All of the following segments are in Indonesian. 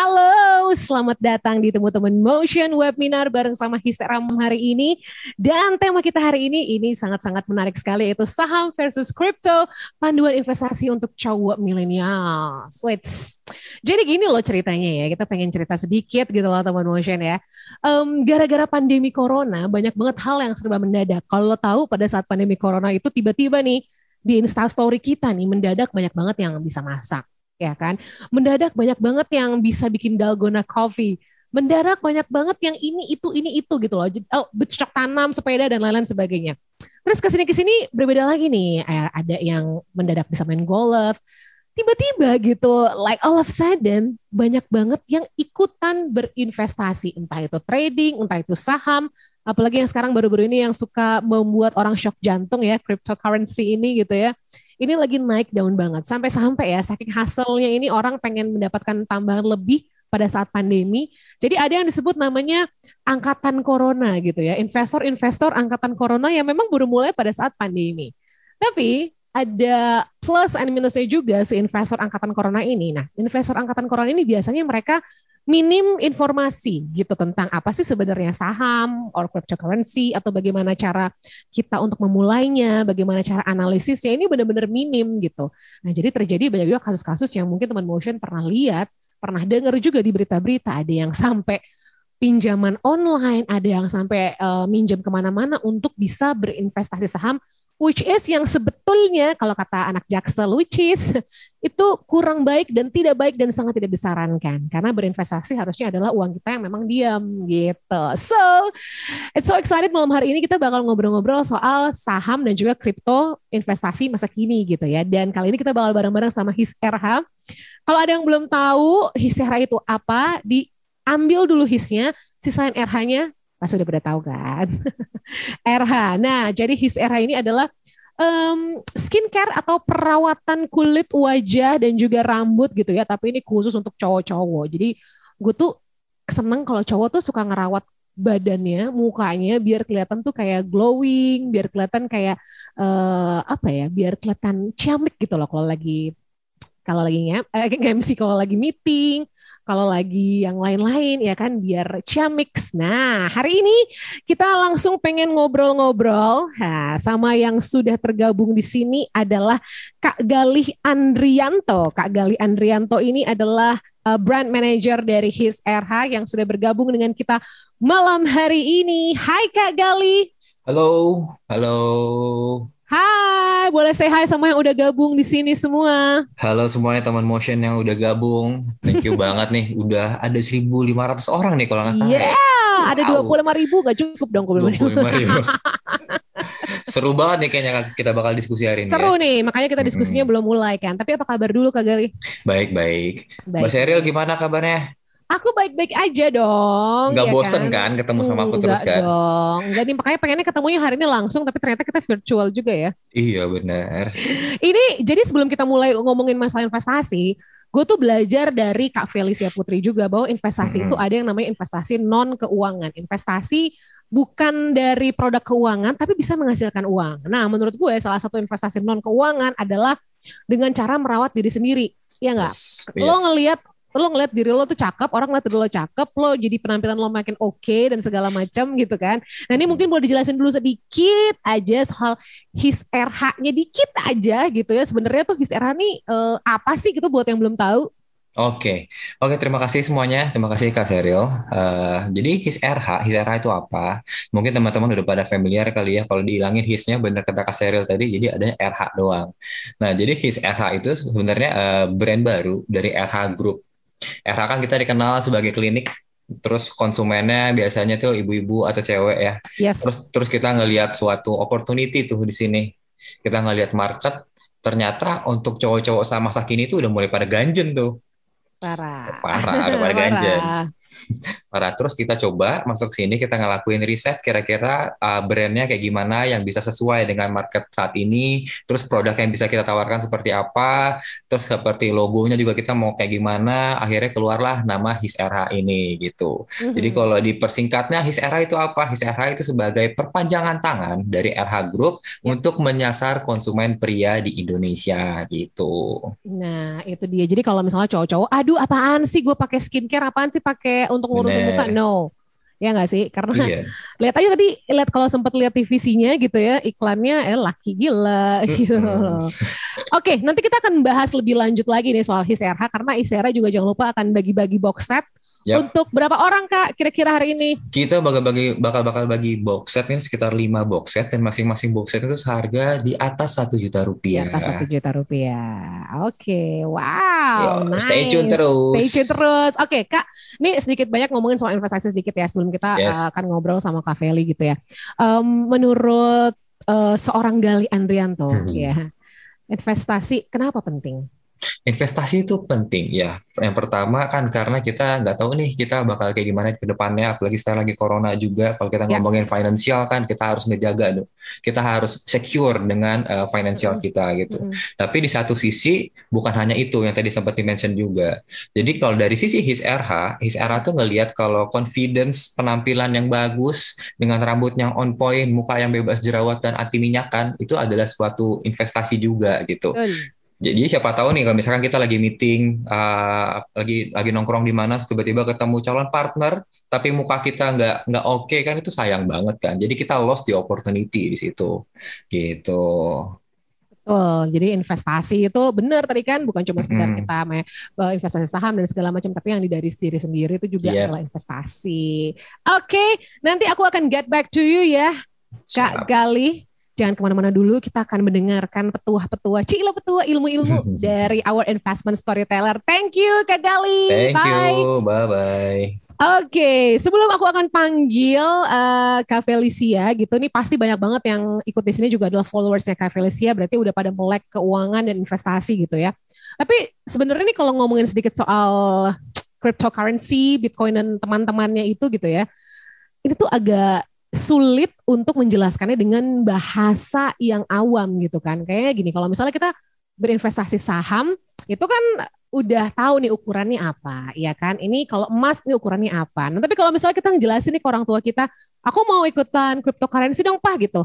Halo, selamat datang di Temu Teman Motion Webinar bareng sama Histeram hari ini. Dan tema kita hari ini ini sangat-sangat menarik sekali yaitu saham versus crypto, panduan investasi untuk cowok milenial. Wait, jadi gini loh ceritanya ya, kita pengen cerita sedikit gitu loh teman Motion ya. Um, gara-gara pandemi corona banyak banget hal yang serba mendadak. Kalau lo tahu pada saat pandemi corona itu tiba-tiba nih di Instastory kita nih mendadak banyak banget yang bisa masak ya kan. Mendadak banyak banget yang bisa bikin dalgona coffee. Mendadak banyak banget yang ini itu ini itu gitu loh. Oh, bercocok tanam, sepeda dan lain-lain sebagainya. Terus ke sini ke sini berbeda lagi nih. Ada yang mendadak bisa main golf. Tiba-tiba gitu, like all of sudden banyak banget yang ikutan berinvestasi, entah itu trading, entah itu saham, apalagi yang sekarang baru-baru ini yang suka membuat orang shock jantung ya, cryptocurrency ini gitu ya ini lagi naik daun banget sampai-sampai ya saking hasilnya ini orang pengen mendapatkan tambahan lebih pada saat pandemi. Jadi ada yang disebut namanya angkatan corona gitu ya. Investor-investor angkatan corona yang memang baru mulai pada saat pandemi. Tapi ada plus and minusnya juga si investor angkatan corona ini. Nah, investor angkatan corona ini biasanya mereka minim informasi gitu tentang apa sih sebenarnya saham or cryptocurrency atau bagaimana cara kita untuk memulainya, bagaimana cara analisisnya ini benar-benar minim gitu. Nah, jadi terjadi banyak juga kasus-kasus yang mungkin teman motion pernah lihat, pernah dengar juga di berita-berita ada yang sampai pinjaman online, ada yang sampai uh, minjam ke mana-mana untuk bisa berinvestasi saham which is yang sebetulnya kalau kata anak jaksel which is itu kurang baik dan tidak baik dan sangat tidak disarankan karena berinvestasi harusnya adalah uang kita yang memang diam gitu. So, it's so excited malam hari ini kita bakal ngobrol-ngobrol soal saham dan juga kripto investasi masa kini gitu ya. Dan kali ini kita bakal bareng-bareng sama His RH. Kalau ada yang belum tahu His RH itu apa, diambil dulu hisnya, sisain RH-nya Pasti udah pada tahu kan. RH. Nah, jadi his RH ini adalah um, skincare atau perawatan kulit wajah dan juga rambut gitu ya. Tapi ini khusus untuk cowok-cowok. Jadi gue tuh seneng kalau cowok tuh suka ngerawat badannya, mukanya biar kelihatan tuh kayak glowing, biar kelihatan kayak uh, apa ya, biar kelihatan ciamik gitu loh kalau lagi kalau lagi ngem, eh, MC kalau lagi meeting kalau lagi yang lain-lain ya kan biar ciamix. Nah, hari ini kita langsung pengen ngobrol-ngobrol nah, sama yang sudah tergabung di sini adalah Kak Galih Andrianto. Kak Galih Andrianto ini adalah uh, brand manager dari His RH yang sudah bergabung dengan kita malam hari ini. Hai Kak Galih. Halo, halo. Hai, boleh say hi sama yang udah gabung di sini semua. Halo semuanya teman motion yang udah gabung. Thank you banget nih. Udah ada 1.500 orang nih kalau nggak salah. Ya. Yeah, ada dua puluh lima ribu gak cukup dong. 25 ribu. Seru banget nih kayaknya kita bakal diskusi hari ini. Seru ya. nih, makanya kita diskusinya hmm. belum mulai kan. Tapi apa kabar dulu Kak Gali? Baik, baik. baik. Mbak Serial gimana kabarnya? Aku baik-baik aja dong. Gak ya bosen kan? kan ketemu sama aku terus kan? dong. Enggak nih makanya pengennya ketemunya hari ini langsung tapi ternyata kita virtual juga ya. Iya benar. ini jadi sebelum kita mulai ngomongin masalah investasi, gue tuh belajar dari Kak Felicia Putri juga bahwa investasi -hmm. itu ada yang namanya investasi non keuangan. Investasi bukan dari produk keuangan tapi bisa menghasilkan uang. Nah, menurut gue salah satu investasi non keuangan adalah dengan cara merawat diri sendiri. Ya enggak? Yes, yes. Lo ngelihat lo ngeliat diri lo tuh cakep, orang ngeliat diri lo cakep, lo jadi penampilan lo makin oke okay dan segala macam gitu kan. Nah ini mungkin boleh dijelasin dulu sedikit aja soal his RH-nya dikit aja gitu ya. Sebenarnya tuh his RH nih uh, apa sih gitu buat yang belum tahu? Oke, okay. oke okay, terima kasih semuanya, terima kasih Kak Seril. Uh, jadi his RH, his RH itu apa? Mungkin teman-teman udah pada familiar kali ya kalau dihilangin hisnya bener kata Kak Seril tadi, jadi adanya RH doang. Nah jadi his RH itu sebenarnya uh, brand baru dari RH Group. RH kan kita dikenal sebagai klinik terus konsumennya biasanya tuh ibu-ibu atau cewek ya. Yes. Terus terus kita ngelihat suatu opportunity tuh di sini. Kita ngelihat market ternyata untuk cowok-cowok sama masa kini tuh udah mulai pada ganjen tuh. Parah. Parah, udah pada ganjen. Para terus kita coba masuk sini kita ngelakuin riset kira-kira uh, brandnya kayak gimana yang bisa sesuai dengan market saat ini, terus produk yang bisa kita tawarkan seperti apa, terus seperti logonya juga kita mau kayak gimana, akhirnya keluarlah nama His RH ini gitu. Mm-hmm. Jadi kalau dipersingkatnya His RH itu apa? His RH itu sebagai perpanjangan tangan dari RH Group untuk menyasar konsumen pria di Indonesia gitu. Nah itu dia. Jadi kalau misalnya cowok-cowok, aduh apaan sih gue pakai skincare, apaan sih pakai untuk ngurusin muka? No. Ya nggak sih? Karena iya. lihat aja tadi lihat kalau sempat lihat TVC-nya gitu ya iklannya eh laki gila gitu loh. Oke, nanti kita akan bahas lebih lanjut lagi nih soal Hisera karena Hisera juga jangan lupa akan bagi-bagi box set Yep. Untuk berapa orang kak kira-kira hari ini? Kita bakal bagi bakal bakal bagi box set ini sekitar 5 box set dan masing-masing box set itu seharga di atas satu juta rupiah. Di atas satu juta rupiah. Oke, okay. wow, Yo, nice. Stay tune terus. Stay tune terus. Oke okay, kak, ini sedikit banyak ngomongin soal investasi sedikit ya sebelum kita yes. uh, akan ngobrol sama Kak Feli gitu ya. Um, menurut uh, seorang Gali Andrianto hmm. ya, investasi kenapa penting? Investasi itu penting ya. Yang pertama kan karena kita nggak tahu nih kita bakal kayak gimana ke depannya, apalagi sekarang lagi corona juga. Kalau kita ya. ngomongin finansial kan kita harus ngejaga tuh. Kita harus secure dengan uh, finansial mm kita gitu. Mm Tapi di satu sisi bukan hanya itu yang tadi sempat dimention juga. Jadi kalau dari sisi his RH, his RH tuh ngelihat kalau confidence penampilan yang bagus dengan rambut yang on point, muka yang bebas jerawat dan anti minyakan itu adalah suatu investasi juga gitu. Mm jadi siapa tahu nih kalau misalkan kita lagi meeting, uh, lagi lagi nongkrong di mana, tiba-tiba ketemu calon partner, tapi muka kita nggak nggak oke okay, kan itu sayang banget kan. Jadi kita lost the opportunity di situ, gitu. Betul. Jadi investasi itu benar tadi kan bukan cuma sekedar mm. kita uh, investasi saham dan segala macam, tapi yang dari diri sendiri itu juga yeah. adalah investasi. Oke, okay, nanti aku akan get back to you ya, Kak Gali. Jangan ke mana-mana dulu, kita akan mendengarkan petua-petua, cila petua ilmu-ilmu dari our investment storyteller. Thank you Kak Gali. Thank bye. you, bye-bye. Oke, okay, sebelum aku akan panggil uh, Kak Felicia gitu, nih pasti banyak banget yang ikut di sini juga adalah followersnya Kak Felicia, berarti udah pada melek keuangan dan investasi gitu ya. Tapi sebenarnya nih kalau ngomongin sedikit soal cryptocurrency, Bitcoin dan teman-temannya itu gitu ya, ini tuh agak sulit untuk menjelaskannya dengan bahasa yang awam gitu kan. Kayaknya gini, kalau misalnya kita berinvestasi saham, itu kan udah tahu nih ukurannya apa, ya kan? Ini kalau emas nih ukurannya apa. Nah, tapi kalau misalnya kita ngejelasin nih ke orang tua kita, aku mau ikutan cryptocurrency dong, Pak gitu.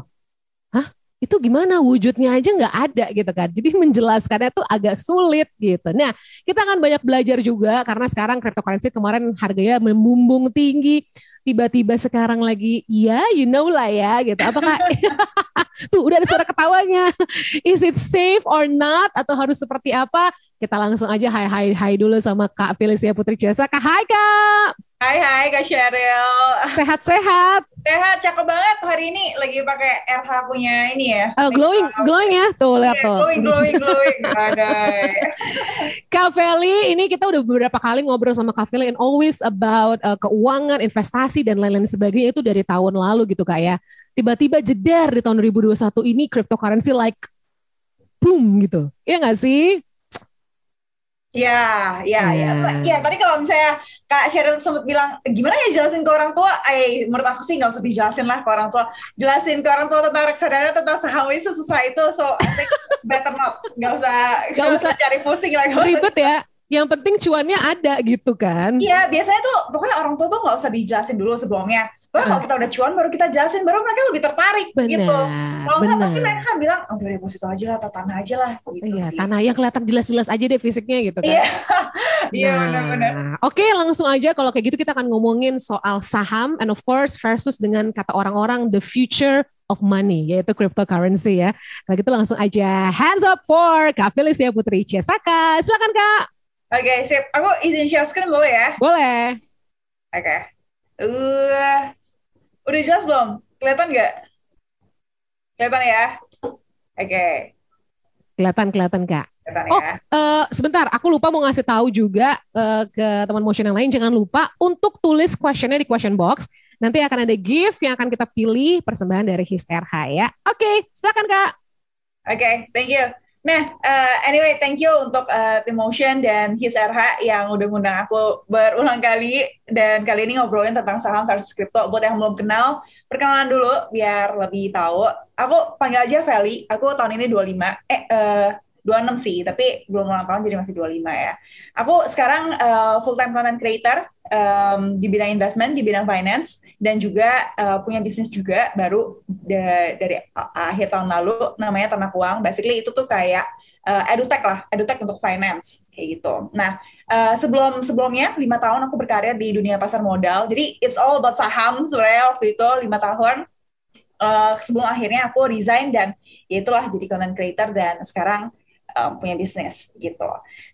Hah? Itu gimana? Wujudnya aja nggak ada gitu kan. Jadi menjelaskannya tuh agak sulit gitu. Nah, kita akan banyak belajar juga karena sekarang cryptocurrency kemarin harganya membumbung tinggi. Tiba-tiba sekarang lagi iya you know lah ya gitu. Apakah tuh udah ada suara ketawanya. Is it safe or not? Atau harus seperti apa? Kita langsung aja hai hai hai dulu sama Kak Felicia Putri Jasa. Kak hai Kak Hai hai Kak Sheryl. Sehat-sehat. Sehat, cakep banget hari ini lagi pakai RH punya ini ya. Oh, glowing, glowing ya. Tuh lihat yeah, tuh. Glowing, glowing, glowing. Kak Feli, ini kita udah beberapa kali ngobrol sama Kak Feli and always about uh, keuangan, investasi dan lain-lain sebagainya itu dari tahun lalu gitu Kak ya. Tiba-tiba jeder di tahun 2021 ini cryptocurrency like boom gitu. Iya nggak sih? Iya, iya, iya. Iya, tadi kalau misalnya Kak Sheryl sempat bilang, gimana ya jelasin ke orang tua? Eh, menurut aku sih nggak usah dijelasin lah ke orang tua. Jelasin ke orang tua tentang reksadana, tentang saham itu susah itu. So, I think better not. Nggak usah, nggak usah cari pusing lagi. Ribet ya. Yang penting cuannya ada gitu kan. Iya, biasanya tuh pokoknya orang tua tuh nggak usah dijelasin dulu sebelumnya Bahkan kalau kita udah cuan baru kita jelasin baru mereka lebih tertarik bener, gitu. Kalau nggak pasti mereka bilang oh udah deposito aja lah atau tanah aja lah gitu Iya, sih. tanah yang kelihatan jelas-jelas aja deh fisiknya gitu kan. Iya. Iya nah, benar-benar. Oke, langsung aja kalau kayak gitu kita akan ngomongin soal saham and of course versus dengan kata orang-orang the future of money yaitu cryptocurrency ya. Kalau gitu langsung aja hands up for Kak Felicia Putri Ciasaka. Silakan Kak. Oke, okay, sip. Aku izin share screen boleh ya? Boleh. Oke. Okay. Uh, Udah jelas belum? Kelihatan nggak? Kelihatan ya? Oke. Okay. Kelihatan, kelihatan Kak. Kelihatan oh, ya? uh, sebentar. Aku lupa mau ngasih tahu juga uh, ke teman motion yang lain. Jangan lupa untuk tulis questionnya di question box. Nanti akan ada gift yang akan kita pilih persembahan dari His RH ya. Oke, okay, silakan Kak. Oke, okay, thank you. Nah, uh, anyway, thank you untuk uh, Tim Motion dan His RH yang udah ngundang aku berulang kali dan kali ini ngobrolin tentang saham versus crypto. Buat yang belum kenal, perkenalan dulu biar lebih tahu. Aku panggil aja Feli. Aku tahun ini 25. Eh, uh, 26 sih, tapi belum ulang tahun jadi masih 25 ya. Aku sekarang uh, full time content creator um, di bidang investment, di bidang finance, dan juga uh, punya bisnis juga baru de, dari akhir tahun lalu namanya Ternak Uang. Basically itu tuh kayak uh, edutech lah, edutech untuk finance kayak gitu. Nah uh, sebelum sebelumnya lima tahun aku berkarya di dunia pasar modal. Jadi it's all about saham sebenarnya waktu itu lima tahun. Uh, sebelum akhirnya aku resign dan ya itulah jadi content creator dan sekarang um, punya bisnis gitu.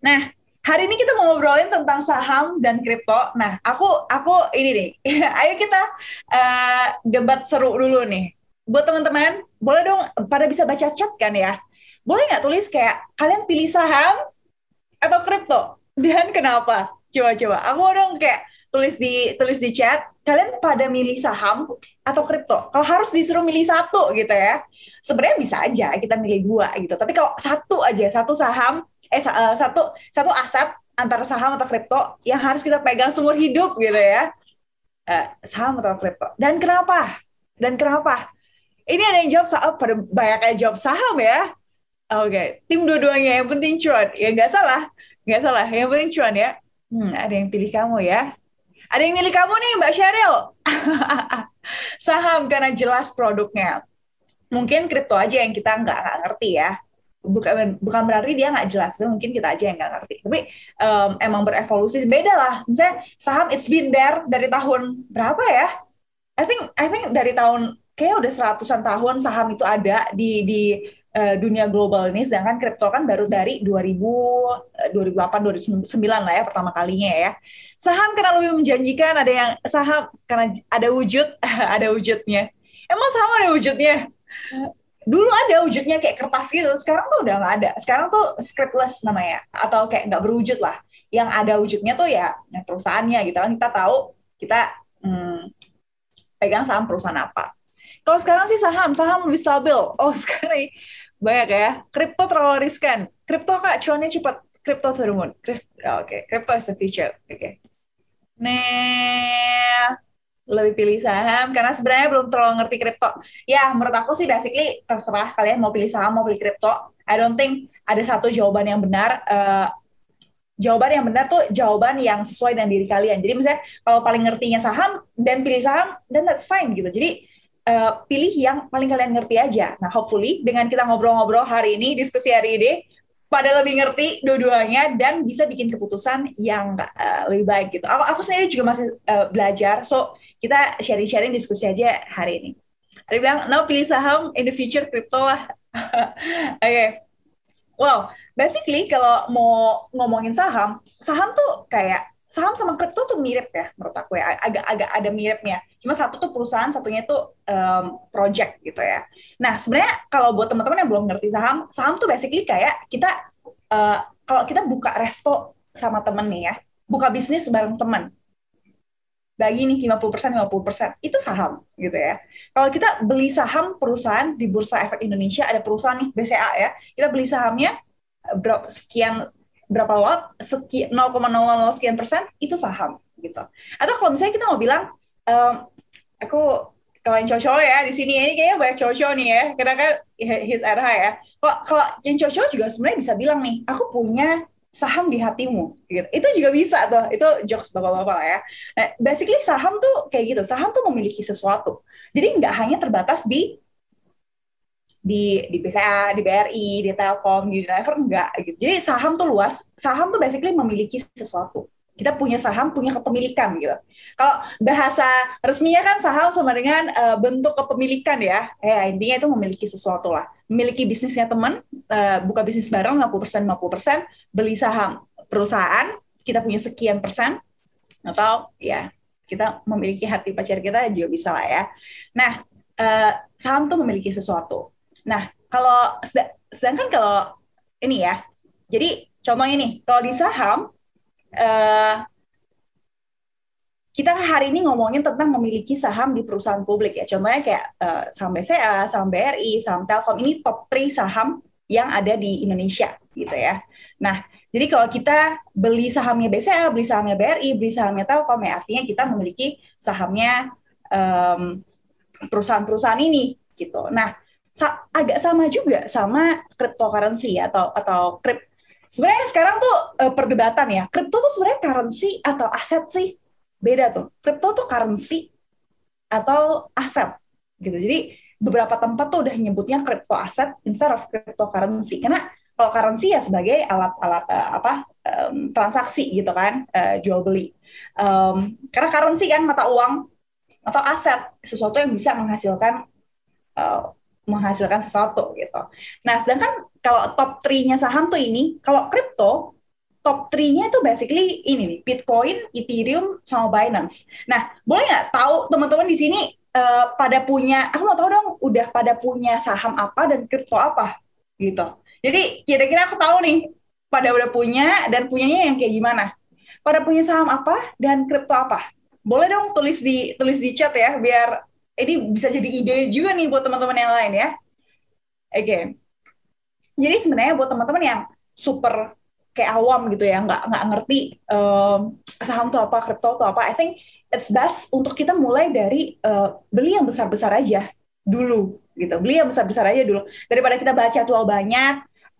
Nah Hari ini kita mau ngobrolin tentang saham dan kripto. Nah, aku aku ini nih, ayo kita uh, debat seru dulu nih. Buat teman-teman, boleh dong pada bisa baca chat kan ya? Boleh nggak tulis kayak kalian pilih saham atau kripto dan kenapa? Coba-coba. Aku mau dong kayak tulis di tulis di chat kalian pada milih saham atau kripto kalau harus disuruh milih satu gitu ya sebenarnya bisa aja kita milih dua gitu tapi kalau satu aja satu saham eh uh, satu satu aset antara saham atau kripto yang harus kita pegang seumur hidup gitu ya. Uh, saham atau kripto. Dan kenapa? Dan kenapa? Ini ada yang jawab saham, pada banyak yang jawab saham ya. Oke, okay. tim dua-duanya yang penting cuan. Ya nggak salah, nggak salah. Yang penting cuan ya. Hmm, ada yang pilih kamu ya. Ada yang milih kamu nih Mbak Sheryl. saham karena jelas produknya. Mungkin kripto aja yang kita nggak ngerti ya. Bukan bukan berarti dia nggak jelas mungkin kita aja yang nggak ngerti. Tapi um, emang berevolusi. Beda lah. Misalnya saham it's been there dari tahun berapa ya? I think I think dari tahun kayak udah seratusan tahun saham itu ada di di uh, dunia global ini sedangkan kripto kan baru dari 2000 2008 2009 lah ya pertama kalinya ya. Saham karena lebih menjanjikan ada yang saham karena ada wujud ada wujudnya. Emang saham ada wujudnya? Dulu ada wujudnya kayak kertas gitu sekarang tuh udah nggak ada. Sekarang tuh scriptless namanya atau kayak nggak berwujud lah. Yang ada wujudnya tuh ya, ya perusahaannya gitu. Kan kita tahu kita hmm, pegang saham perusahaan apa. Kalau sekarang sih saham saham lebih stabil. Oh sekarang banyak ya kripto terlalu riskan kripto kak cuannya cepat kripto turun oke okay. kripto is the future oke okay. nah lebih pilih saham karena sebenarnya belum terlalu ngerti kripto. Ya, menurut aku sih basically terserah kalian mau pilih saham mau pilih kripto. I don't think ada satu jawaban yang benar. Uh, jawaban yang benar tuh jawaban yang sesuai dengan diri kalian. Jadi misalnya kalau paling ngertinya saham dan pilih saham, dan that's fine gitu. Jadi uh, pilih yang paling kalian ngerti aja. Nah, hopefully dengan kita ngobrol-ngobrol hari ini, diskusi hari ini, pada lebih ngerti dua-duanya dan bisa bikin keputusan yang uh, lebih baik gitu. Aku, aku sendiri juga masih uh, belajar, so kita sharing-sharing diskusi aja hari ini. Ada bilang, no pilih saham, in the future crypto lah. Oke. okay. Wow, basically kalau mau ngomongin saham, saham tuh kayak saham sama kripto tuh mirip ya menurut aku ya agak-agak ada miripnya cuma satu tuh perusahaan satunya tuh um, project gitu ya nah sebenarnya kalau buat teman-teman yang belum ngerti saham saham tuh basically kayak kita uh, kalau kita buka resto sama temen nih ya buka bisnis bareng temen bagi nih 50% 50% itu saham gitu ya. Kalau kita beli saham perusahaan di Bursa Efek Indonesia ada perusahaan nih BCA ya. Kita beli sahamnya eh, berapa sekian berapa lot sekian 0,00 sekian persen itu saham gitu. Atau kalau misalnya kita mau bilang um, aku kalian cocok ya di sini ini kayaknya banyak cocok nih ya karena kan his RH ya. Kalau kalau yang cocok juga sebenarnya bisa bilang nih aku punya saham di hatimu gitu. Itu juga bisa tuh. Itu jokes bapak-bapak lah ya. Nah, basically saham tuh kayak gitu. Saham tuh memiliki sesuatu. Jadi nggak hanya terbatas di di di BCA, di BRI, di Telkom, di Unilever enggak gitu. Jadi saham tuh luas. Saham tuh basically memiliki sesuatu. Kita punya saham, punya kepemilikan gitu. Kalau bahasa resminya kan saham sama dengan uh, bentuk kepemilikan ya. Eh intinya itu memiliki sesuatu lah memiliki bisnisnya teman, uh, buka bisnis bareng 50% 50%, beli saham perusahaan, kita punya sekian persen atau ya kita memiliki hati pacar kita juga bisa lah ya. Nah, uh, saham tuh memiliki sesuatu. Nah, kalau sedangkan kalau ini ya, jadi contohnya nih, kalau di saham uh, kita hari ini ngomongin tentang memiliki saham di perusahaan publik ya. Contohnya kayak uh, saham BCA, saham BRI, saham Telkom ini top 3 saham yang ada di Indonesia gitu ya. Nah, jadi kalau kita beli sahamnya BCA, beli sahamnya BRI, beli sahamnya Telkom ya artinya kita memiliki sahamnya um, perusahaan-perusahaan ini gitu. Nah, sa agak sama juga sama cryptocurrency atau atau krip. Sebenarnya sekarang tuh uh, perdebatan ya, kripto tuh sebenarnya currency atau aset sih? Beda tuh. Kripto tuh currency atau aset gitu. Jadi beberapa tempat tuh udah nyebutnya crypto aset instead of cryptocurrency. Karena kalau currency ya sebagai alat-alat uh, apa um, transaksi gitu kan, uh, jual beli. Um, karena currency kan mata uang atau aset sesuatu yang bisa menghasilkan menghasilkan sesuatu gitu. Nah, sedangkan kalau top 3-nya saham tuh ini, kalau kripto top 3-nya itu basically ini nih, Bitcoin, Ethereum, sama Binance. Nah, boleh nggak tahu teman-teman di sini uh, pada punya, aku mau tahu dong, udah pada punya saham apa dan kripto apa gitu. Jadi kira-kira aku tahu nih, pada udah punya dan punyanya yang kayak gimana. Pada punya saham apa dan kripto apa? boleh dong tulis di tulis di chat ya biar ini bisa jadi ide juga nih buat teman-teman yang lain ya. Oke. Okay. Jadi sebenarnya buat teman-teman yang super kayak awam gitu ya, nggak nggak ngerti um, saham tuh apa, kripto tuh apa. I think it's best untuk kita mulai dari uh, beli yang besar-besar aja dulu gitu. Beli yang besar-besar aja dulu daripada kita baca terlalu banyak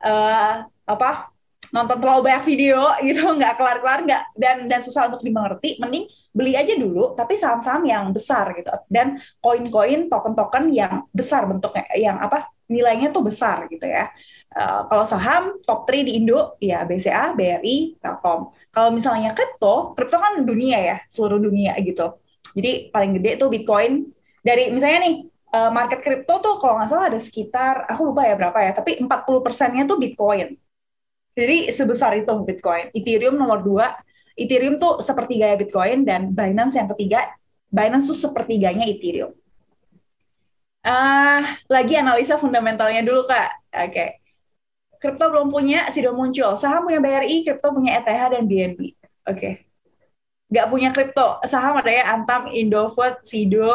uh, apa nonton terlalu banyak video gitu nggak kelar-kelar nggak dan dan susah untuk dimengerti mending beli aja dulu tapi saham-saham yang besar gitu. Dan koin-koin token-token yang besar bentuknya yang apa nilainya tuh besar gitu ya. Uh, kalau saham top 3 di Indo ya BCA, BRI, Telkom. Kalau misalnya kripto kripto kan dunia ya seluruh dunia gitu. Jadi paling gede tuh Bitcoin. Dari misalnya nih uh, market kripto tuh kalau nggak salah ada sekitar aku lupa ya berapa ya tapi 40 persennya tuh Bitcoin. Jadi sebesar itu Bitcoin. Ethereum nomor dua Ethereum tuh sepertiga Bitcoin dan Binance yang ketiga, Binance tuh sepertiganya Ethereum. Uh, lagi analisa fundamentalnya dulu kak. Oke. Okay. Kripto belum punya, Sido muncul. Saham punya BRI, kripto punya ETH dan BNB. Oke. Okay. Gak punya kripto. Saham ada ya Antam, Indofood, Sido.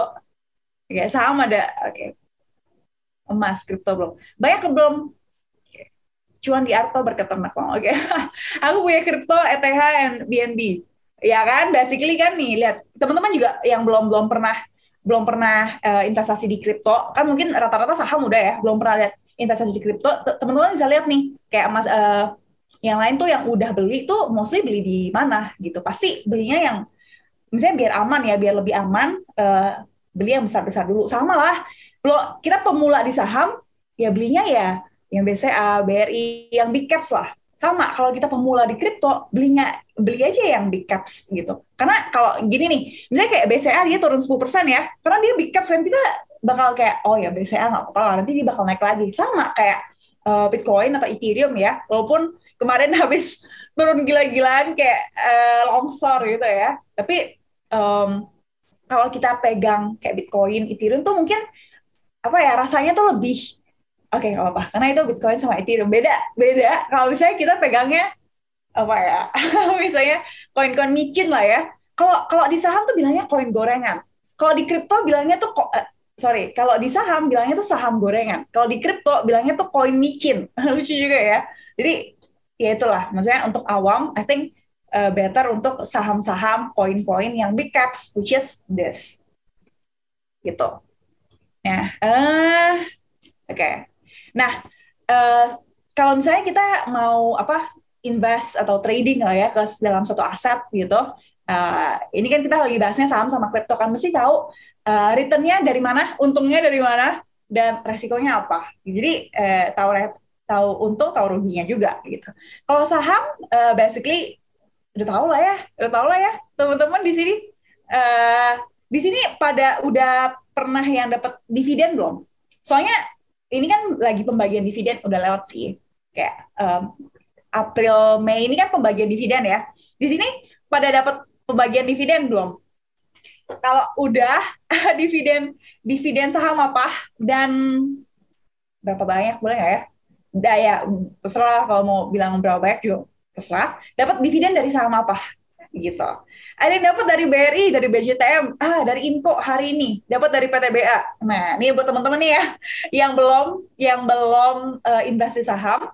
Oke, okay. saham ada. Oke. Okay. Emas, kripto belum. Banyak belum cuan di Arto berketernak oke. Okay. aku punya kripto ETH dan BNB ya kan? Basically kan nih lihat teman-teman juga yang belum belum pernah belum pernah uh, investasi di kripto kan mungkin rata-rata saham udah ya belum pernah lihat investasi di kripto teman-teman bisa lihat nih kayak mas uh, yang lain tuh yang udah beli tuh mostly beli di mana gitu. Pasti belinya yang misalnya biar aman ya biar lebih aman uh, beli yang besar-besar dulu. Sama lah belum kita pemula di saham ya belinya ya yang BCA, BRI, yang big caps lah. Sama kalau kita pemula di kripto, belinya beli aja yang big caps gitu. Karena kalau gini nih, misalnya kayak BCA dia turun 10% ya, karena dia big caps kan kita bakal kayak oh ya BCA nggak apa-apa lah, nanti dia bakal naik lagi. Sama kayak uh, Bitcoin atau Ethereum ya, walaupun kemarin habis turun gila-gilaan kayak uh, longsor gitu ya. Tapi um, kalau kita pegang kayak Bitcoin, Ethereum tuh mungkin apa ya rasanya tuh lebih oke okay, nggak apa-apa. Karena itu Bitcoin sama Ethereum. Beda beda. Kalau misalnya kita pegangnya apa ya misalnya koin-koin micin lah ya. Kalau kalau di saham tuh bilangnya koin gorengan. Kalau di kripto bilangnya tuh kok uh, sorry. Kalau di saham bilangnya tuh saham gorengan. Kalau di kripto bilangnya tuh koin micin. Lucu juga ya. Jadi ya itulah. Maksudnya untuk awam I think uh, better untuk saham-saham koin-koin yang big caps which is this. Gitu. Ya. Uh, oke. okay. Nah, uh, kalau misalnya kita mau apa invest atau trading lah ya ke dalam satu aset gitu, uh, ini kan kita lagi bahasnya saham sama kripto kan mesti tahu uh, returnnya dari mana, untungnya dari mana, dan resikonya apa. Jadi uh, tahu tahu untung, tahu ruginya juga gitu. Kalau saham, uh, basically udah tahu lah ya, udah tahu lah ya teman-teman di sini. Uh, di sini pada udah pernah yang dapat dividen belum? Soalnya ini kan lagi pembagian dividen udah lewat sih. Kayak um, April Mei ini kan pembagian dividen ya. Di sini pada dapat pembagian dividen belum? Kalau udah dividen dividen saham apa dan berapa banyak boleh nggak ya? Udah ya terserah kalau mau bilang berapa banyak juga terserah. Dapat dividen dari saham apa? gitu. Ada yang dapat dari BRI, dari BJTM, ah dari Inco hari ini, dapat dari PTBA. Nah, ini buat teman-teman nih ya yang belum yang belum uh, investasi saham,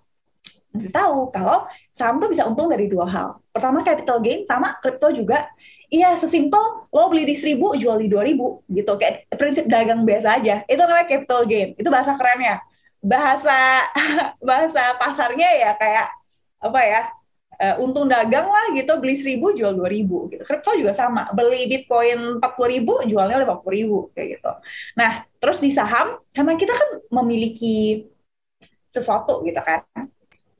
mesti tahu kalau saham tuh bisa untung dari dua hal. Pertama capital gain sama kripto juga. Iya, sesimpel lo beli di seribu, jual di dua ribu gitu. Kayak prinsip dagang biasa aja. Itu namanya capital gain. Itu bahasa kerennya. Bahasa bahasa pasarnya ya kayak apa ya? Uh, untung dagang lah gitu beli seribu jual dua ribu. Gitu kripto juga sama beli bitcoin empat puluh ribu jualnya lima puluh ribu kayak gitu. Nah terus di saham karena kita kan memiliki sesuatu gitu kan.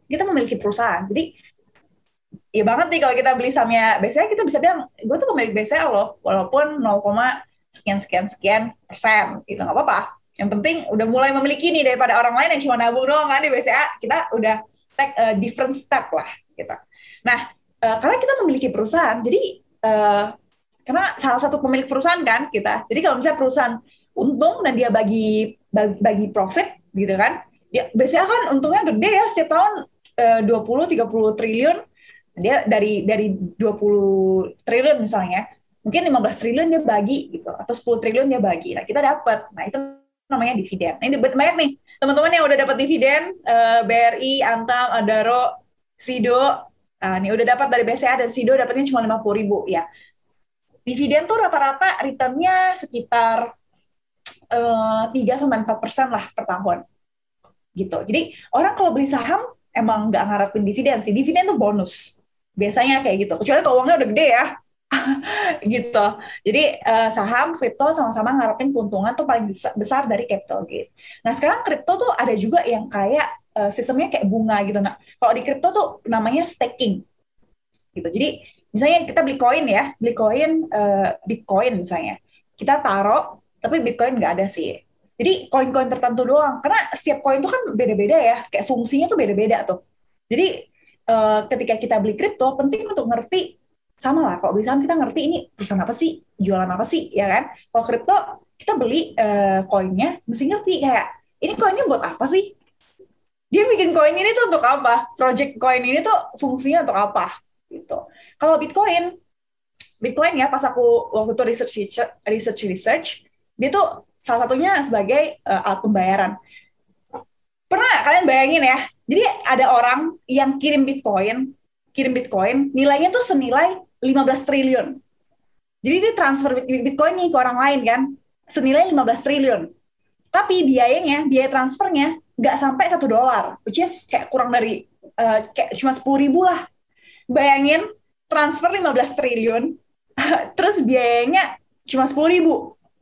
Kita memiliki perusahaan. Jadi ya banget nih kalau kita beli sahamnya. Biasanya kita bisa bilang gue tuh pemilik BCA loh walaupun 0, sekian sekian sekian persen itu nggak apa-apa. Yang penting udah mulai memiliki nih daripada orang lain yang cuma nabung doang kan di BCA kita udah take a different step lah gitu. Nah, uh, karena kita memiliki perusahaan, jadi uh, karena salah satu pemilik perusahaan kan kita. Jadi kalau misalnya perusahaan untung dan dia bagi bagi, profit gitu kan, ya biasanya kan untungnya gede ya setiap tahun uh, 20 30 triliun. Dia dari dari 20 triliun misalnya, mungkin 15 triliun dia bagi gitu atau 10 triliun dia bagi. Nah, kita dapat. Nah, itu namanya dividen. Nah, ini banyak nih teman-teman yang udah dapat dividen, uh, BRI, Antam, Adaro, Sido, uh, nih udah dapat dari BCA dan Sido dapatnya cuma lima puluh ribu ya. Dividen tuh rata-rata returnnya sekitar uh, sampai empat persen lah per tahun. Gitu. Jadi orang kalau beli saham emang nggak ngarepin dividen sih. Dividen tuh bonus. Biasanya kayak gitu. Kecuali kalau uangnya udah gede ya. gitu. Jadi uh, saham, kripto sama-sama ngarepin keuntungan tuh paling besar dari capital gain. Nah sekarang kripto tuh ada juga yang kayak uh, sistemnya kayak bunga gitu. Nah, kalau di kripto tuh namanya staking. Gitu. Jadi misalnya kita beli koin ya, beli koin uh, Bitcoin misalnya. Kita taruh tapi Bitcoin nggak ada sih. Jadi koin-koin tertentu doang. Karena setiap koin tuh kan beda-beda ya, kayak fungsinya tuh beda-beda tuh. Jadi uh, ketika kita beli kripto penting untuk ngerti sama lah kalau saham kita ngerti ini perusahaan apa sih jualan apa sih ya kan kalau kripto kita beli uh, koinnya mesti ngerti kayak ini koinnya buat apa sih dia bikin koin ini tuh untuk apa? Project koin ini tuh fungsinya untuk apa? Gitu. Kalau Bitcoin, Bitcoin ya pas aku waktu itu research research research, dia tuh salah satunya sebagai uh, alat pembayaran. Pernah kalian bayangin ya? Jadi ada orang yang kirim Bitcoin, kirim Bitcoin, nilainya tuh senilai 15 triliun. Jadi dia transfer Bitcoin nih ke orang lain kan, senilai 15 triliun. Tapi biayanya, biaya transfernya nggak sampai satu dolar, which is kayak kurang dari uh, kayak cuma sepuluh ribu lah. Bayangin transfer 15 triliun, terus biayanya cuma sepuluh ribu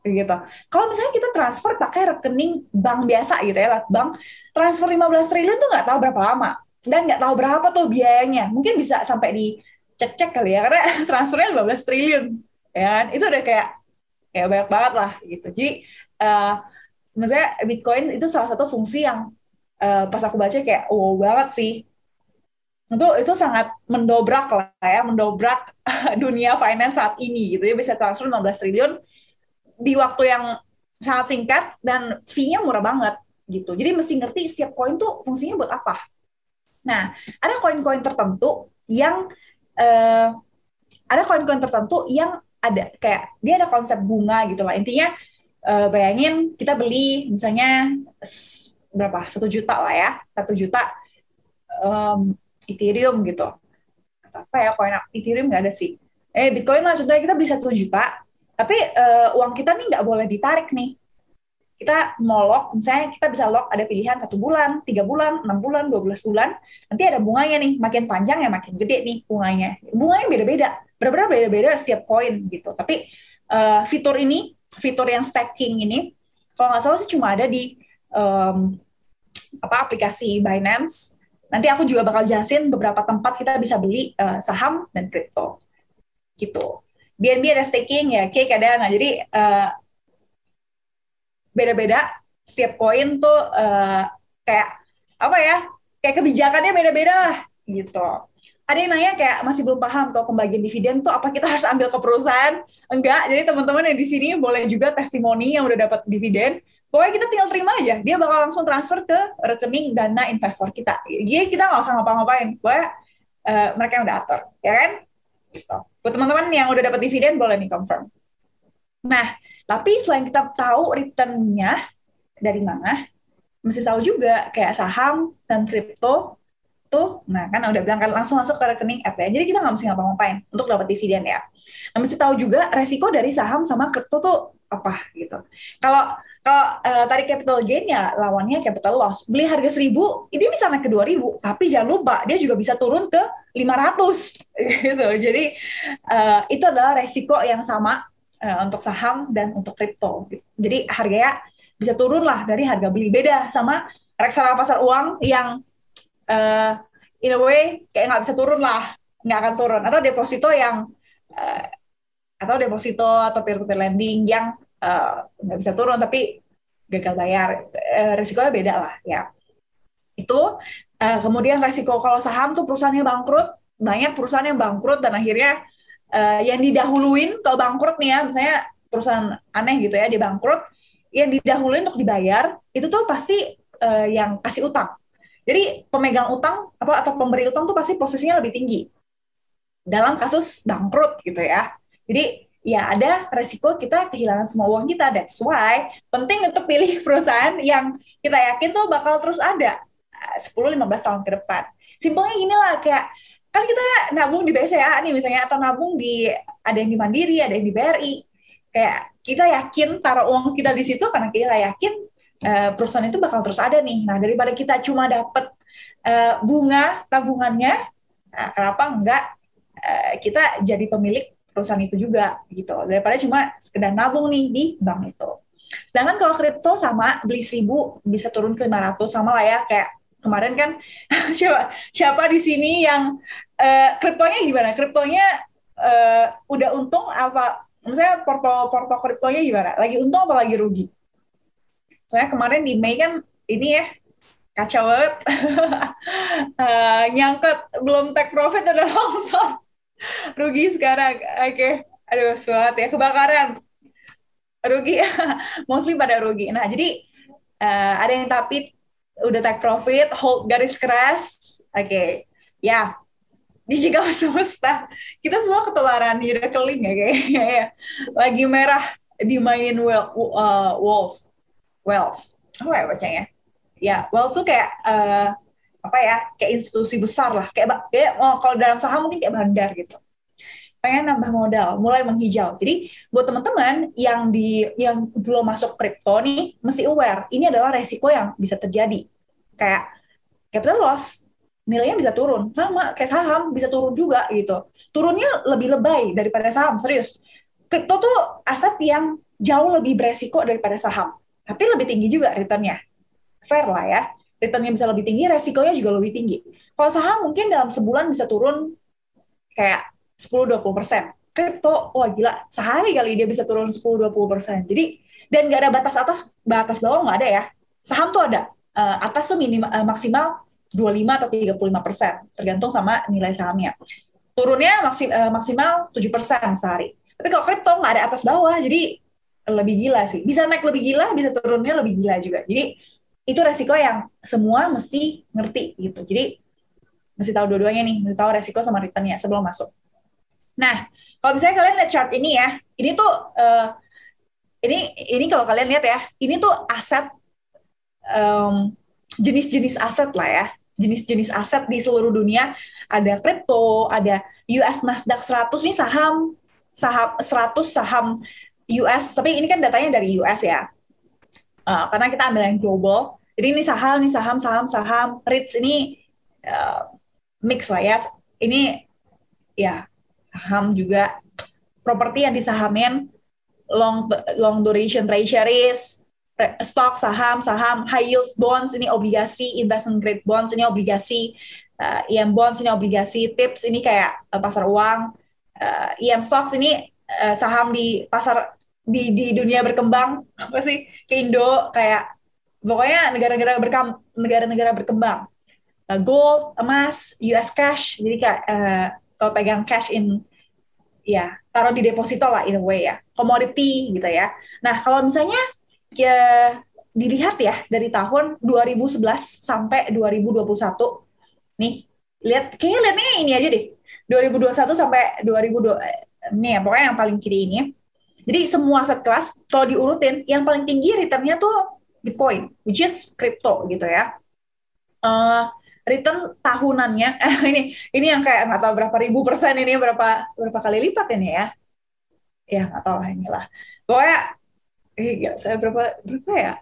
gitu. Kalau misalnya kita transfer pakai rekening bank biasa gitu ya, bank, transfer 15 triliun tuh nggak tahu berapa lama dan nggak tahu berapa tuh biayanya. Mungkin bisa sampai di cek-cek kali ya, karena transfernya 15 triliun, ya kan? Itu udah kayak kayak banyak banget lah gitu. Jadi uh, maksudnya Bitcoin itu salah satu fungsi yang uh, pas aku baca kayak wow banget sih. Itu itu sangat mendobrak lah ya mendobrak dunia finance saat ini gitu. Ya bisa transfer 15 triliun di waktu yang sangat singkat dan fee-nya murah banget gitu. Jadi mesti ngerti setiap koin tuh fungsinya buat apa. Nah ada koin-koin tertentu yang uh, ada koin-koin tertentu yang ada. Kayak dia ada konsep bunga gitu lah. Intinya uh, bayangin kita beli misalnya berapa? Satu juta lah ya. Satu juta um, Ethereum gitu. Atau apa ya koin Ethereum nggak ada sih. Eh Bitcoin lah contohnya kita beli satu juta tapi uh, uang kita nih nggak boleh ditarik nih. Kita mau lock misalnya kita bisa lock ada pilihan satu bulan tiga bulan enam bulan dua belas bulan nanti ada bunganya nih makin panjang ya makin gede nih bunganya. Bunganya beda-beda benar-benar beda-beda setiap koin gitu. Tapi uh, fitur ini fitur yang stacking ini kalau nggak salah sih cuma ada di um, apa aplikasi Binance. Nanti aku juga bakal jelasin beberapa tempat kita bisa beli uh, saham dan kripto. Gitu. BNB ada staking ya, Cake ada. Nah, jadi uh, beda-beda setiap koin tuh uh, kayak apa ya? Kayak kebijakannya beda-beda gitu ada yang nanya kayak masih belum paham kalau pembagian dividen tuh apa kita harus ambil ke perusahaan? Enggak. Jadi teman-teman yang di sini boleh juga testimoni yang udah dapat dividen. Pokoknya kita tinggal terima aja. Dia bakal langsung transfer ke rekening dana investor kita. Jadi kita nggak usah ngapa-ngapain. Pokoknya uh, mereka yang udah atur, ya kan? Gitu. Buat teman-teman yang udah dapat dividen boleh nih confirm. Nah, tapi selain kita tahu returnnya dari mana, mesti tahu juga kayak saham dan kripto tuh, nah kan udah bilang kan langsung masuk ke rekening app ya. Jadi kita nggak mesti ngapa-ngapain untuk dapat dividen ya. Nah, mesti tahu juga resiko dari saham sama kripto tuh apa gitu. Kalau kalau uh, tarik capital gain ya lawannya capital loss. Beli harga 1000, ini bisa naik ke 2000, tapi jangan lupa dia juga bisa turun ke 500 gitu. Jadi uh, itu adalah resiko yang sama uh, untuk saham dan untuk kripto. Gitu. Jadi harganya bisa turun lah dari harga beli beda sama reksadana pasar uang yang uh, in a way kayak nggak bisa turun lah, nggak akan turun. Atau deposito yang uh, atau deposito atau peer-to-peer lending yang nggak uh, bisa turun tapi gagal bayar, uh, risikonya beda lah ya. Itu uh, kemudian resiko kalau saham tuh perusahaannya bangkrut, banyak perusahaan yang bangkrut dan akhirnya uh, yang didahuluin kalau bangkrut nih ya, misalnya perusahaan aneh gitu ya, dia bangkrut, yang didahuluin untuk dibayar itu tuh pasti uh, yang kasih utang. Jadi pemegang utang apa atau pemberi utang tuh pasti posisinya lebih tinggi dalam kasus bangkrut gitu ya. Jadi ya ada resiko kita kehilangan semua uang kita. That's why penting untuk pilih perusahaan yang kita yakin tuh bakal terus ada 10-15 eh, tahun ke depan. Simpelnya gini lah kayak kan kita nabung di BCA nih misalnya atau nabung di ada yang di Mandiri, ada yang di BRI. Kayak kita yakin taruh uang kita di situ karena kita yakin uh, perusahaan itu bakal terus ada nih. Nah, daripada kita cuma dapat uh, bunga tabungannya, nah, kenapa enggak kita jadi pemilik perusahaan itu juga gitu. Daripada cuma sekedar nabung nih di bank itu. Sedangkan kalau kripto sama beli seribu bisa turun ke 500 sama lah ya kayak kemarin kan siapa siapa di sini yang uh, kriptonya gimana? Kriptonya uh, udah untung apa? Misalnya porto porto kriptonya gimana? Lagi untung apa lagi rugi? Soalnya kemarin di Mei kan ini ya kacau banget. uh, nyangkut belum take profit udah longsor. rugi sekarang. Oke. Okay. Aduh, suat ya kebakaran. Rugi. Mostly pada rugi. Nah, jadi uh, ada yang tapi udah take profit, hold garis keras. Oke. Okay. Ya. Digital semesta. Kita semua ketularan di ya kayaknya ya. Lagi merah dimainin well, uh, walls. Wells. Apa ya bacanya? Ya, Wells tuh kayak uh, apa ya? Kayak institusi besar lah. Kayak, kayak oh, kalau dalam saham mungkin kayak bandar gitu pengen nambah modal, mulai menghijau. Jadi buat teman-teman yang di yang belum masuk kripto nih, mesti aware ini adalah resiko yang bisa terjadi. Kayak capital loss, nilainya bisa turun. Sama kayak saham bisa turun juga gitu. Turunnya lebih lebay daripada saham, serius. Kripto tuh aset yang jauh lebih beresiko daripada saham. Tapi lebih tinggi juga returnnya. Fair lah ya. Returnnya bisa lebih tinggi, resikonya juga lebih tinggi. Kalau saham mungkin dalam sebulan bisa turun kayak 10-20 persen. Kripto, wah gila, sehari kali dia bisa turun 10-20 persen. Jadi, dan nggak ada batas atas, batas bawah nggak ada ya. Saham tuh ada, uh, atas tuh minimal, uh, maksimal 25 atau 35 persen, tergantung sama nilai sahamnya. Turunnya maksim, uh, maksimal 7 persen sehari. Tapi kalau kripto nggak ada atas bawah, jadi lebih gila sih. Bisa naik lebih gila, bisa turunnya lebih gila juga. Jadi itu resiko yang semua mesti ngerti gitu. Jadi mesti tahu dua-duanya nih, mesti tahu resiko sama returnnya sebelum masuk. Nah, kalau misalnya kalian lihat chart ini ya, ini tuh uh, ini ini kalau kalian lihat ya, ini tuh aset um, jenis-jenis aset lah ya, jenis-jenis aset di seluruh dunia. Ada kripto, ada US Nasdaq 100 ini saham saham 100 saham US, tapi ini kan datanya dari US ya. Uh, karena kita ambil yang global. Jadi ini saham, ini saham, saham, saham. REITs ini uh, mix lah ya. Ini ya saham juga properti yang disahamin long long duration treasuries stock saham saham high yield bonds ini obligasi investment grade bonds ini obligasi uh, EM bonds ini obligasi tips ini kayak uh, pasar uang uh, EM stocks ini uh, saham di pasar di di dunia berkembang apa sih ke Indo kayak pokoknya negara-negara berkembang negara-negara berkembang uh, gold emas US cash jadi kayak uh, kalau pegang cash in ya taruh di deposito lah in a way ya commodity gitu ya nah kalau misalnya ya dilihat ya dari tahun 2011 sampai 2021 nih lihat kayaknya lihatnya ini aja deh 2021 sampai 2002 nih ya pokoknya yang paling kiri ini. Jadi semua aset kelas kalau diurutin yang paling tinggi returnnya tuh Bitcoin, which is crypto gitu ya. Uh, return tahunannya eh, ini ini yang kayak nggak tahu berapa ribu persen ini berapa berapa kali lipat ini ya. Ya nggak tahu lah inilah. Pokoknya eh, ya, saya berapa berapa ya?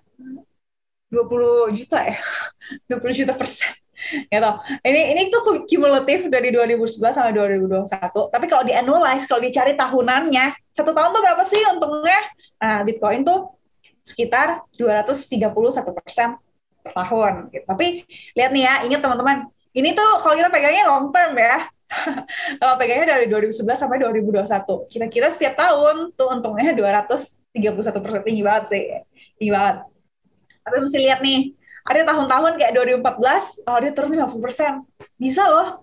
20 juta ya 20 juta persen gitu. Ini ini tuh kumulatif dari 2011 sampai 2021. Tapi kalau di annualize, kalau dicari tahunannya, satu tahun tuh berapa sih untungnya? Nah, Bitcoin tuh sekitar 231 persen per tahun. Gitu. Tapi lihat nih ya, ingat teman-teman, ini tuh kalau kita pegangnya long term ya. kalau pegangnya dari 2011 sampai 2021, kira-kira setiap tahun tuh untungnya 231 persen tinggi banget sih, tinggi banget. Tapi mesti lihat nih, ada tahun-tahun kayak 2014, oh dia turun 50 persen, bisa loh.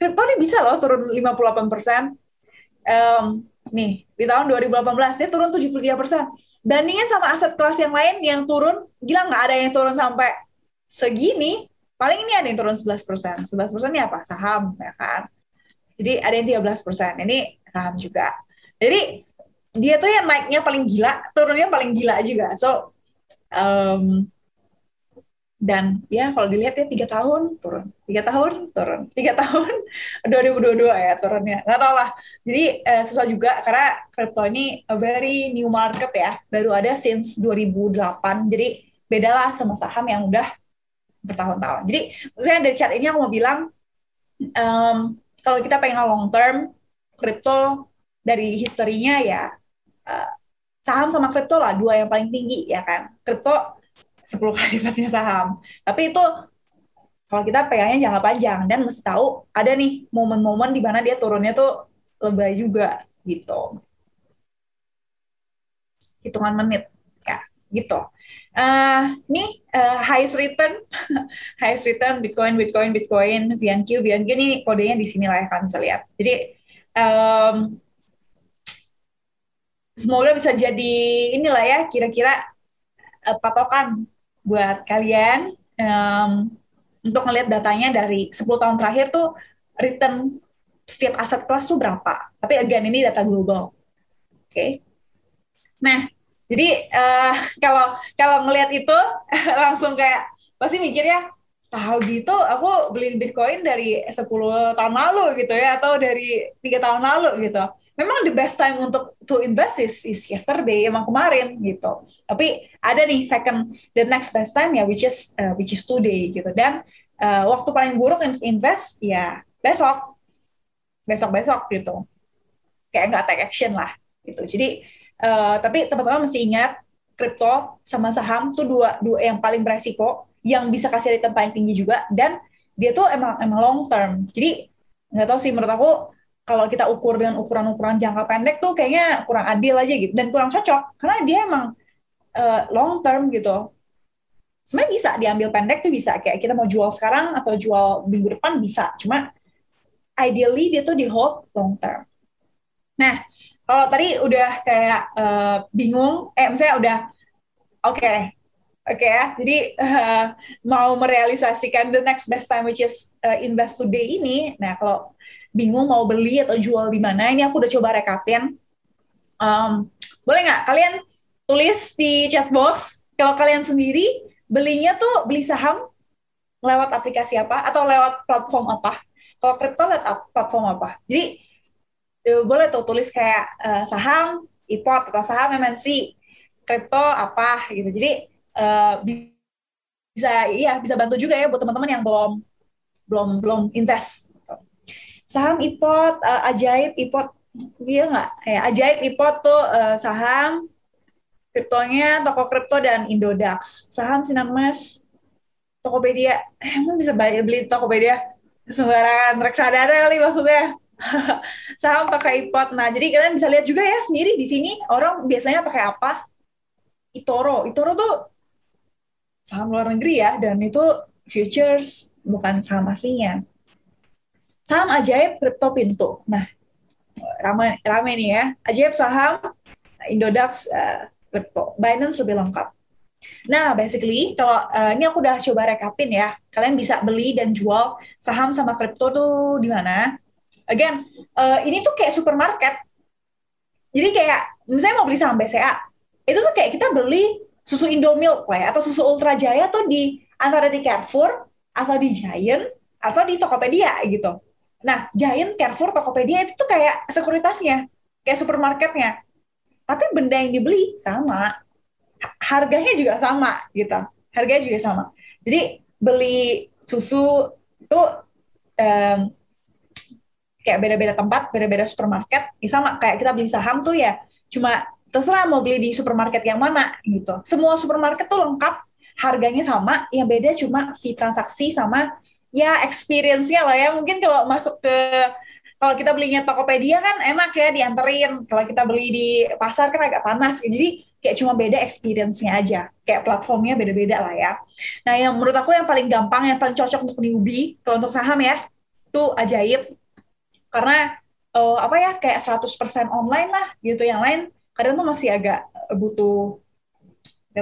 Kripto ini bisa loh turun 58 persen. Um, nih di tahun 2018 dia turun 73 persen bandingin sama aset kelas yang lain yang turun, gila nggak ada yang turun sampai segini, paling ini ada yang turun 11 persen. 11 persen ini apa? Saham, ya kan? Jadi ada yang 13 persen. Ini saham juga. Jadi dia tuh yang naiknya paling gila, turunnya paling gila juga. So, um, dan ya kalau dilihat ya tiga tahun turun. Tiga tahun turun. Tiga tahun 2022 ya turunnya. Nggak tahu lah. Jadi eh, susah juga karena crypto ini a very new market ya. Baru ada since 2008 jadi beda lah sama saham yang udah bertahun-tahun. Jadi maksudnya dari chat ini aku mau bilang um, kalau kita pengen long term crypto dari historinya ya uh, saham sama crypto lah dua yang paling tinggi ya kan. Crypto 10 kali lipatnya saham. Tapi itu kalau kita pegangnya jangka panjang dan mesti tahu ada nih momen-momen di mana dia turunnya tuh lebay juga gitu. Hitungan menit ya gitu. Uh, nih uh, highest return, highest return Bitcoin, Bitcoin, Bitcoin, VNQ, VNQ ini kodenya di sini lah ya kalian bisa lihat. Jadi um, semoga bisa jadi inilah ya kira-kira uh, patokan buat kalian um, untuk melihat datanya dari 10 tahun terakhir tuh return setiap aset kelas tuh berapa. Tapi again ini data global. Oke. Okay. Nah, jadi uh, kalau kalau ngelihat itu langsung kayak pasti mikir ya tahu gitu aku beli Bitcoin dari 10 tahun lalu gitu ya atau dari tiga tahun lalu gitu memang the best time untuk to invest is, is yesterday emang kemarin gitu. Tapi ada nih second the next best time ya which is uh, which is today gitu. Dan uh, waktu paling buruk untuk invest ya besok. Besok besok gitu. Kayak nggak take action lah gitu. Jadi uh, tapi teman-teman mesti ingat kripto sama saham tuh dua dua yang paling beresiko yang bisa kasih return paling tinggi juga dan dia tuh emang emang long term. Jadi nggak tahu sih menurut aku kalau kita ukur dengan ukuran-ukuran jangka pendek tuh kayaknya kurang adil aja gitu dan kurang cocok karena dia emang uh, long term gitu. Sebenarnya bisa diambil pendek tuh bisa kayak kita mau jual sekarang atau jual minggu depan bisa. Cuma ideally dia tuh di hold long term. Nah, kalau tadi udah kayak uh, bingung, eh misalnya udah oke, okay, oke okay, ya. Jadi uh, mau merealisasikan the next best time which is uh, invest today ini. Nah, kalau bingung mau beli atau jual di mana, ini aku udah coba rekapin. Um, boleh nggak kalian tulis di chat box kalau kalian sendiri belinya tuh beli saham lewat aplikasi apa atau lewat platform apa? Kalau kripto lewat platform apa? Jadi uh, boleh tuh tulis kayak uh, saham IPOT atau saham MNC, kripto apa gitu. Jadi uh, bisa iya bisa bantu juga ya buat teman-teman yang belum belum belum invest saham ipot uh, ajaib ipot dia nggak? Ya ajaib ipot tuh uh, saham kriptonya toko kripto dan Indodax. Saham sinar mas Tokopedia. Eh, emang bisa beli Tokopedia? Sembarangan reksadana kali maksudnya. Saham pakai ipot. Nah jadi kalian bisa lihat juga ya sendiri di sini orang biasanya pakai apa? Itoro. Itoro tuh saham luar negeri ya dan itu futures bukan saham aslinya saham ajaib kripto pintu. Nah, ramai rame nih ya. Ajaib saham Indodax uh, kripto. Binance lebih lengkap. Nah, basically kalau uh, ini aku udah coba rekapin ya. Kalian bisa beli dan jual saham sama kripto tuh di mana? again uh, ini tuh kayak supermarket jadi kayak misalnya mau beli saham BCA itu tuh kayak kita beli susu Indomilk lah ya, atau susu Ultra Jaya tuh di antara di Carrefour atau di Giant atau di Tokopedia gitu. Nah, Giant, Carrefour, Tokopedia itu tuh kayak sekuritasnya, kayak supermarketnya. Tapi benda yang dibeli sama, harganya juga sama gitu. Harganya juga sama. Jadi beli susu tuh um, kayak beda-beda tempat, beda-beda supermarket, ya sama kayak kita beli saham tuh ya cuma terserah mau beli di supermarket yang mana gitu. Semua supermarket tuh lengkap, harganya sama, yang beda cuma fee transaksi sama ya experience-nya lah ya. Mungkin kalau masuk ke kalau kita belinya Tokopedia kan enak ya dianterin. Kalau kita beli di pasar kan agak panas. Jadi kayak cuma beda experience-nya aja. Kayak platformnya beda-beda lah ya. Nah, yang menurut aku yang paling gampang, yang paling cocok untuk newbie, kalau untuk saham ya, itu ajaib. Karena uh, apa ya, kayak 100% online lah gitu. Yang lain kadang tuh masih agak butuh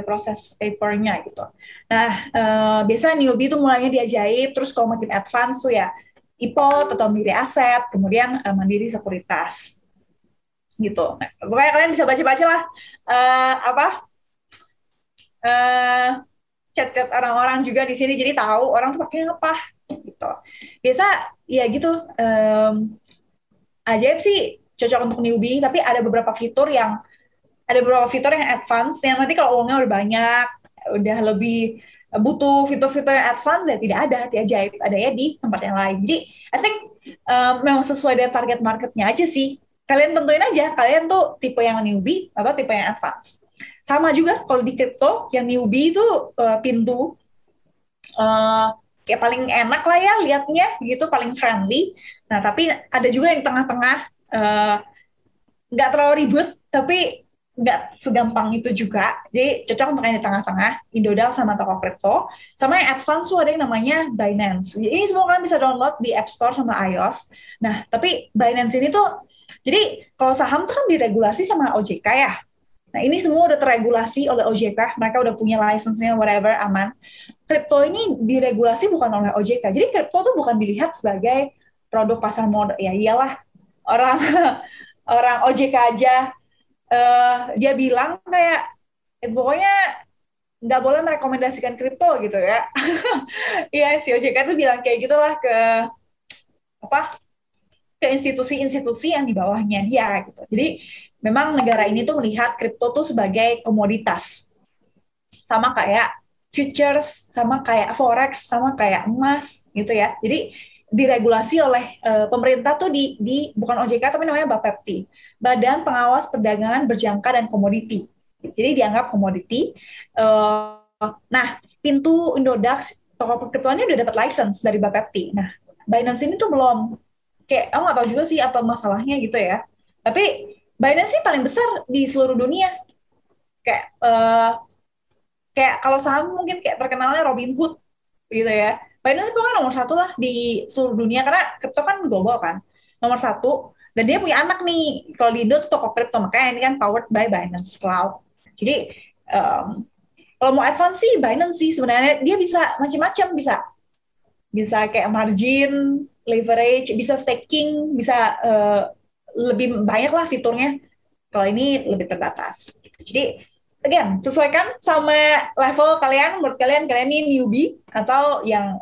proses papernya gitu. Nah, uh, biasanya newbie itu mulainya diajaib, terus kalau makin advance tuh ya IPOT atau Mandiri Aset, kemudian uh, Mandiri Sekuritas. Gitu. Nah, pokoknya kalian bisa baca-baca lah uh, apa uh, chat-chat orang-orang juga di sini, jadi tahu orang tuh pakai apa gitu. Biasa ya gitu. Um, ajaib sih cocok untuk newbie, tapi ada beberapa fitur yang ada beberapa fitur yang advance yang nanti kalau uangnya udah banyak, udah lebih butuh fitur-fitur yang advance ya tidak ada di ajaib, ada ya di tempat yang lain. Jadi I think um, memang sesuai dengan target marketnya aja sih. Kalian tentuin aja, kalian tuh tipe yang newbie atau tipe yang advance. Sama juga kalau di crypto, yang newbie itu uh, pintu uh, kayak paling enak lah ya liatnya gitu, paling friendly. Nah tapi ada juga yang tengah-tengah Eh, nggak uh, terlalu ribet tapi nggak segampang itu juga. Jadi cocok untuk yang di tengah-tengah, Indodal sama toko kripto. Sama yang advance tuh ada yang namanya Binance. Jadi ini semua kalian bisa download di App Store sama iOS. Nah, tapi Binance ini tuh, jadi kalau saham tuh kan diregulasi sama OJK ya. Nah, ini semua udah terregulasi oleh OJK. Mereka udah punya license-nya, whatever, aman. Kripto ini diregulasi bukan oleh OJK. Jadi kripto tuh bukan dilihat sebagai produk pasar modal. Ya iyalah, orang orang OJK aja uh, dia bilang kayak eh, pokoknya nggak boleh merekomendasikan kripto gitu ya. Iya si OJK tuh bilang kayak gitulah ke apa ke institusi-institusi yang di bawahnya dia gitu. Jadi memang negara ini tuh melihat kripto tuh sebagai komoditas. Sama kayak futures, sama kayak forex, sama kayak emas gitu ya. Jadi diregulasi oleh uh, pemerintah tuh di, di bukan OJK tapi namanya Bapepti, Badan Pengawas Perdagangan Berjangka dan Komoditi. Jadi dianggap komoditi. Uh, nah, pintu Indodax toko kriptonya udah dapat license dari Bapepti. Nah, Binance ini tuh belum kayak aku nggak tahu juga sih apa masalahnya gitu ya. Tapi Binance sih paling besar di seluruh dunia. Kayak uh, kayak kalau saham mungkin kayak terkenalnya Robinhood gitu ya Binance pokoknya nomor satu lah di seluruh dunia karena kripto kan global kan nomor satu dan dia punya anak nih. Kalau di Indo tuh toko kripto makanya ini kan powered by Binance Cloud. Jadi um, kalau mau advance sih Binance sih sebenarnya. Dia bisa macam-macam bisa bisa kayak margin leverage bisa staking bisa uh, lebih banyak lah fiturnya. Kalau ini lebih terbatas. Jadi again sesuaikan sama level kalian menurut kalian kalian ini newbie atau yang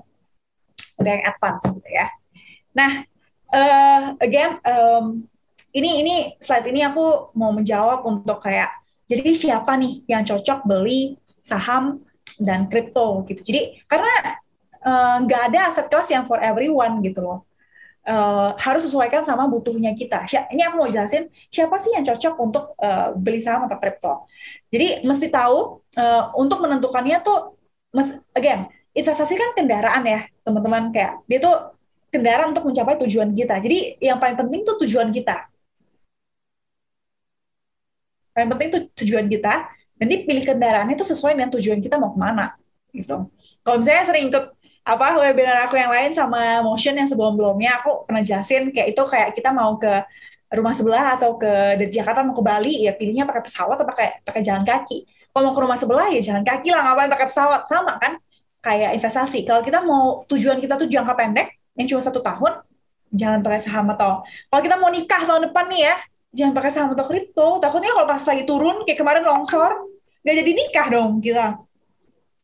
udah yang advance gitu ya. Nah, uh, again um, ini ini slide ini aku mau menjawab untuk kayak jadi siapa nih yang cocok beli saham dan kripto gitu. Jadi karena eh, nggak uh, ada aset kelas yang for everyone gitu loh. Uh, harus sesuaikan sama butuhnya kita. Ini aku mau jelasin siapa sih yang cocok untuk uh, beli saham atau kripto. Jadi mesti tahu uh, untuk menentukannya tuh, mes, again investasi kan kendaraan ya teman-teman kayak dia tuh kendaraan untuk mencapai tujuan kita. Jadi yang paling penting tuh tujuan kita. Paling penting tuh tujuan kita. Nanti pilih kendaraannya itu sesuai dengan tujuan kita mau ke mana gitu. Kalau misalnya sering ikut apa webinar aku yang lain sama motion yang sebelum-belumnya aku pernah jelasin kayak itu kayak kita mau ke rumah sebelah atau ke dari Jakarta mau ke Bali ya pilihnya pakai pesawat atau pakai pakai jalan kaki. Kalau mau ke rumah sebelah ya jalan kaki lah ngapain pakai pesawat sama kan kayak investasi. Kalau kita mau tujuan kita tuh jangka pendek yang cuma satu tahun, jangan pakai saham atau kalau kita mau nikah tahun depan nih ya, jangan pakai saham atau kripto. Takutnya kalau pas lagi turun kayak kemarin longsor, nggak jadi nikah dong kita.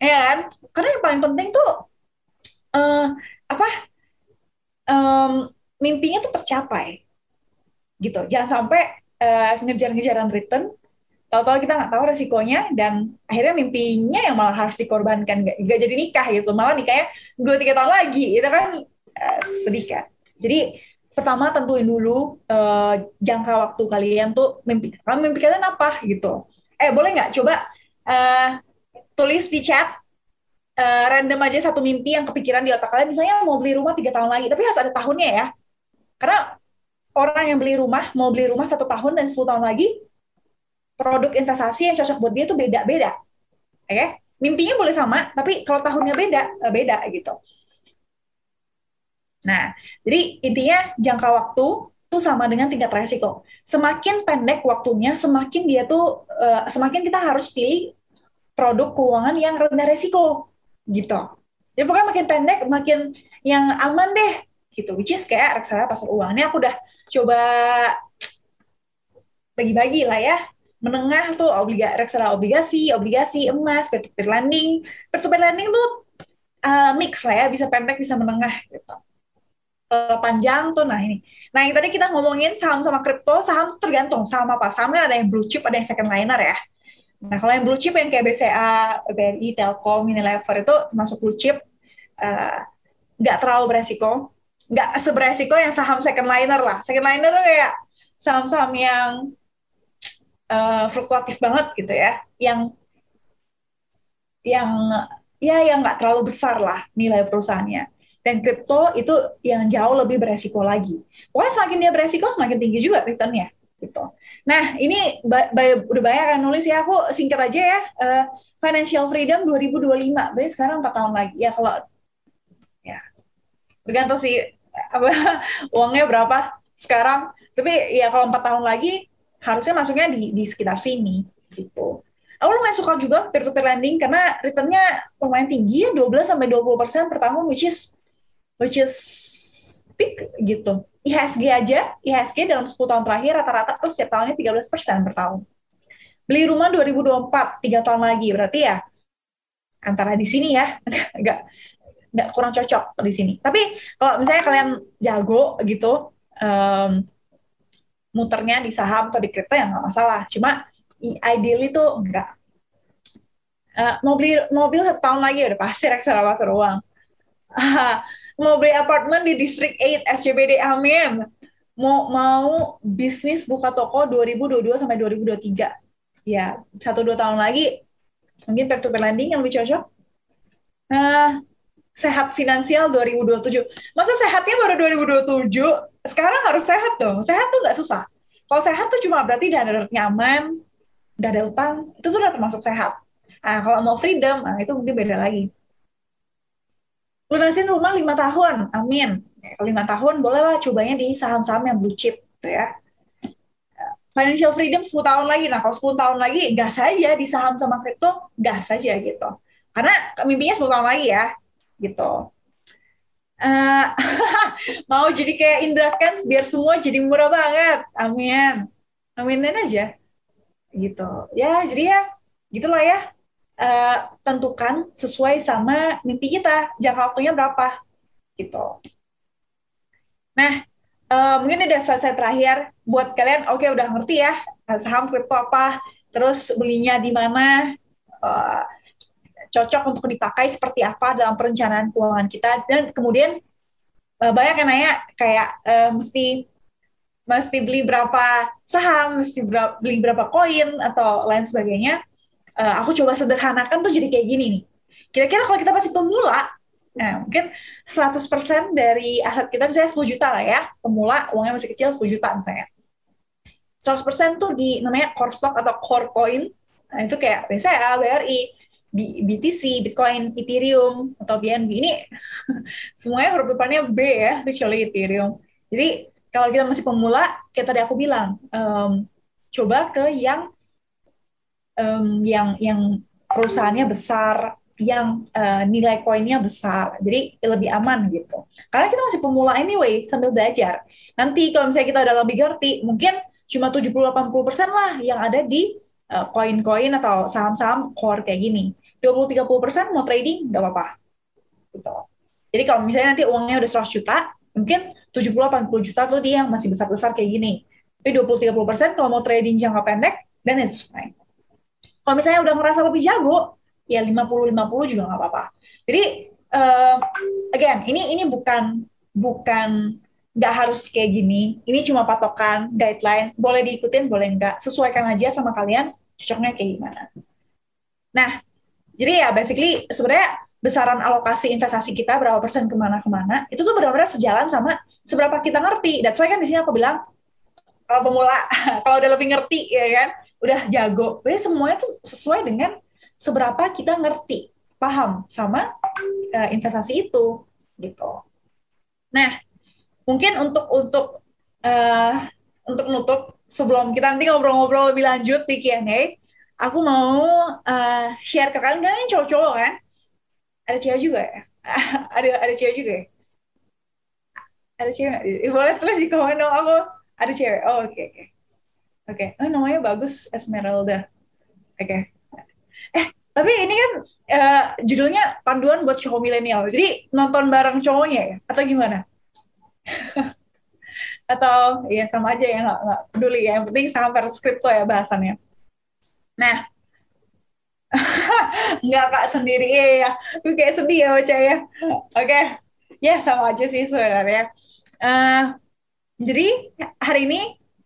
Ya kan? Karena yang paling penting tuh uh, apa? Um, mimpinya tuh tercapai. Gitu. Jangan sampai uh, ngejar-ngejaran return tahu-tahu kita nggak tahu resikonya dan akhirnya mimpinya yang malah harus dikorbankan gak, gak jadi nikah gitu malah nikahnya dua tiga tahun lagi itu kan uh, sedih kan jadi pertama tentuin dulu uh, jangka waktu kalian tuh mimpi mimpi kalian apa gitu eh boleh nggak coba uh, tulis di chat uh, random aja satu mimpi yang kepikiran di otak kalian misalnya mau beli rumah tiga tahun lagi tapi harus ada tahunnya ya karena orang yang beli rumah mau beli rumah satu tahun dan sepuluh tahun lagi produk investasi yang cocok buat dia itu beda-beda. Oke? Okay? Mimpinya boleh sama, tapi kalau tahunnya beda, eh, beda gitu. Nah, jadi intinya jangka waktu itu sama dengan tingkat resiko. Semakin pendek waktunya, semakin dia tuh uh, semakin kita harus pilih produk keuangan yang rendah resiko gitu. Jadi pokoknya makin pendek, makin yang aman deh gitu. Which is kayak reksadana pasar uang. Ini aku udah coba bagi-bagi lah ya menengah tuh obliga reksadana obligasi, obligasi, emas, peer-to-peer lending. Peer-to-peer lending tuh uh, mix lah ya, bisa pendek, bisa menengah gitu. Uh, panjang tuh, nah ini. Nah yang tadi kita ngomongin saham sama kripto, saham tergantung saham apa. Saham kan ada yang blue chip, ada yang second liner ya. Nah kalau yang blue chip yang kayak BCA, BRI, Telkom, Unilever itu masuk blue chip, uh, nggak terlalu beresiko, nggak seberesiko yang saham second liner lah. Second liner tuh kayak saham-saham yang uh, fluktuatif banget gitu ya, yang yang ya yang nggak terlalu besar lah nilai perusahaannya. Dan kripto itu yang jauh lebih beresiko lagi. Pokoknya semakin dia beresiko, semakin tinggi juga returnnya. Gitu. Nah, ini udah banyak kan nulis ya, aku singkat aja ya. Uh, Financial Freedom 2025, berarti sekarang 4 tahun lagi. Ya kalau, ya tergantung sih apa uangnya berapa sekarang. Tapi ya kalau 4 tahun lagi, harusnya masuknya di, di sekitar sini gitu. Aku lumayan suka juga peer-to-peer lending karena returnnya lumayan tinggi ya 12 sampai 20 persen per tahun which is which is big gitu. IHSG aja, IHSG dalam 10 tahun terakhir rata-rata tuh setiap tahunnya 13 persen per tahun. Beli rumah 2024, tiga tahun lagi berarti ya antara di sini ya, nggak nggak kurang cocok di sini. Tapi kalau misalnya kalian jago gitu, um, muternya di saham atau di kripto ya nggak masalah. Cuma ideal itu enggak. Uh, mau beli mobil satu tahun lagi udah pasti reksadana pasar uang. Uh, mau beli apartemen di District 8 SCBD Amin. Mau mau bisnis buka toko 2022 sampai 2023. Ya, satu dua tahun lagi mungkin peer to lending yang lebih cocok. Nah, sehat finansial 2027. Masa sehatnya baru 2027? sekarang harus sehat dong. Sehat tuh nggak susah. Kalau sehat tuh cuma berarti dana daruratnya aman, nggak ada utang, itu tuh udah termasuk sehat. Nah, kalau mau freedom, nah itu mungkin beda lagi. Lunasin rumah lima tahun, amin. Lima tahun, bolehlah cobanya di saham-saham yang blue chip, gitu ya. Financial freedom 10 tahun lagi. Nah, kalau 10 tahun lagi, gas saja di saham sama kripto, gas saja gitu. Karena mimpinya 10 tahun lagi ya, gitu uh, mau jadi kayak Indra Kents biar semua jadi murah banget. Amin. Aminin aja. Gitu. Ya, jadi ya gitulah ya. Uh, tentukan sesuai sama mimpi kita. Jangka waktunya berapa. Gitu. Nah, uh, mungkin udah selesai terakhir buat kalian oke okay, udah ngerti ya saham kripto apa, terus belinya di mana, uh, cocok untuk dipakai seperti apa dalam perencanaan keuangan kita dan kemudian uh, banyak yang nanya kayak uh, mesti mesti beli berapa saham, mesti beli berapa koin atau lain sebagainya. Uh, aku coba sederhanakan tuh jadi kayak gini nih. Kira-kira kalau kita masih pemula, nah mungkin 100% dari aset kita misalnya 10 juta lah ya, pemula uangnya masih kecil 10 juta misalnya. 100% tuh di namanya core stock atau core coin. Nah, itu kayak BCA, BRI, BTC, Bitcoin, Ethereum, atau BNB ini semuanya huruf depannya B ya, kecuali Ethereum. Jadi kalau kita masih pemula, kayak tadi aku bilang, um, coba ke yang um, yang yang perusahaannya besar, yang uh, nilai koinnya besar. Jadi lebih aman gitu. Karena kita masih pemula anyway sambil belajar. Nanti kalau misalnya kita udah lebih ngerti, mungkin cuma 70-80% lah yang ada di uh, koin-koin atau saham-saham core kayak gini. 20-30% mau trading nggak apa-apa. Gitu. Jadi kalau misalnya nanti uangnya udah 100 juta, mungkin 70-80 juta tuh dia yang masih besar-besar kayak gini. Tapi 20-30% kalau mau trading jangka pendek, then it's fine. Kalau misalnya udah ngerasa lebih jago, ya 50-50 juga nggak apa-apa. Jadi uh, again ini ini bukan bukan nggak harus kayak gini. Ini cuma patokan guideline, boleh diikutin, boleh enggak. Sesuaikan aja sama kalian cocoknya kayak gimana. Nah, jadi ya basically sebenarnya besaran alokasi investasi kita berapa persen ke mana-kemana itu tuh benar-benar sejalan sama seberapa kita ngerti. That's why kan di sini aku bilang kalau pemula, kalau udah lebih ngerti ya kan, udah jago. Jadi semuanya tuh sesuai dengan seberapa kita ngerti, paham sama uh, investasi itu gitu. Nah, mungkin untuk untuk uh, untuk nutup sebelum kita nanti ngobrol-ngobrol lebih lanjut di Q&A, aku mau uh, share ke kalian kalian cowok-cowok kan? Ada cewek juga ya? ada ada cewek juga ya? Ada cewek Boleh tulis di komen dong aku. Ada cewek. Oh, oke okay, oke. Okay. Oke. Okay. Oh, namanya bagus Esmeralda. Oke. Okay. Eh, tapi ini kan uh, judulnya panduan buat cowok milenial. Jadi nonton bareng cowoknya ya? Atau gimana? Atau ya sama aja ya, nggak, nggak peduli ya. Yang penting sama versi skripto ya bahasannya. Nah, nggak kak sendiri ya, ya. Gue kayak sedih ya baca ya. Oke, okay. ya sama aja sih sebenarnya. Uh, jadi hari ini,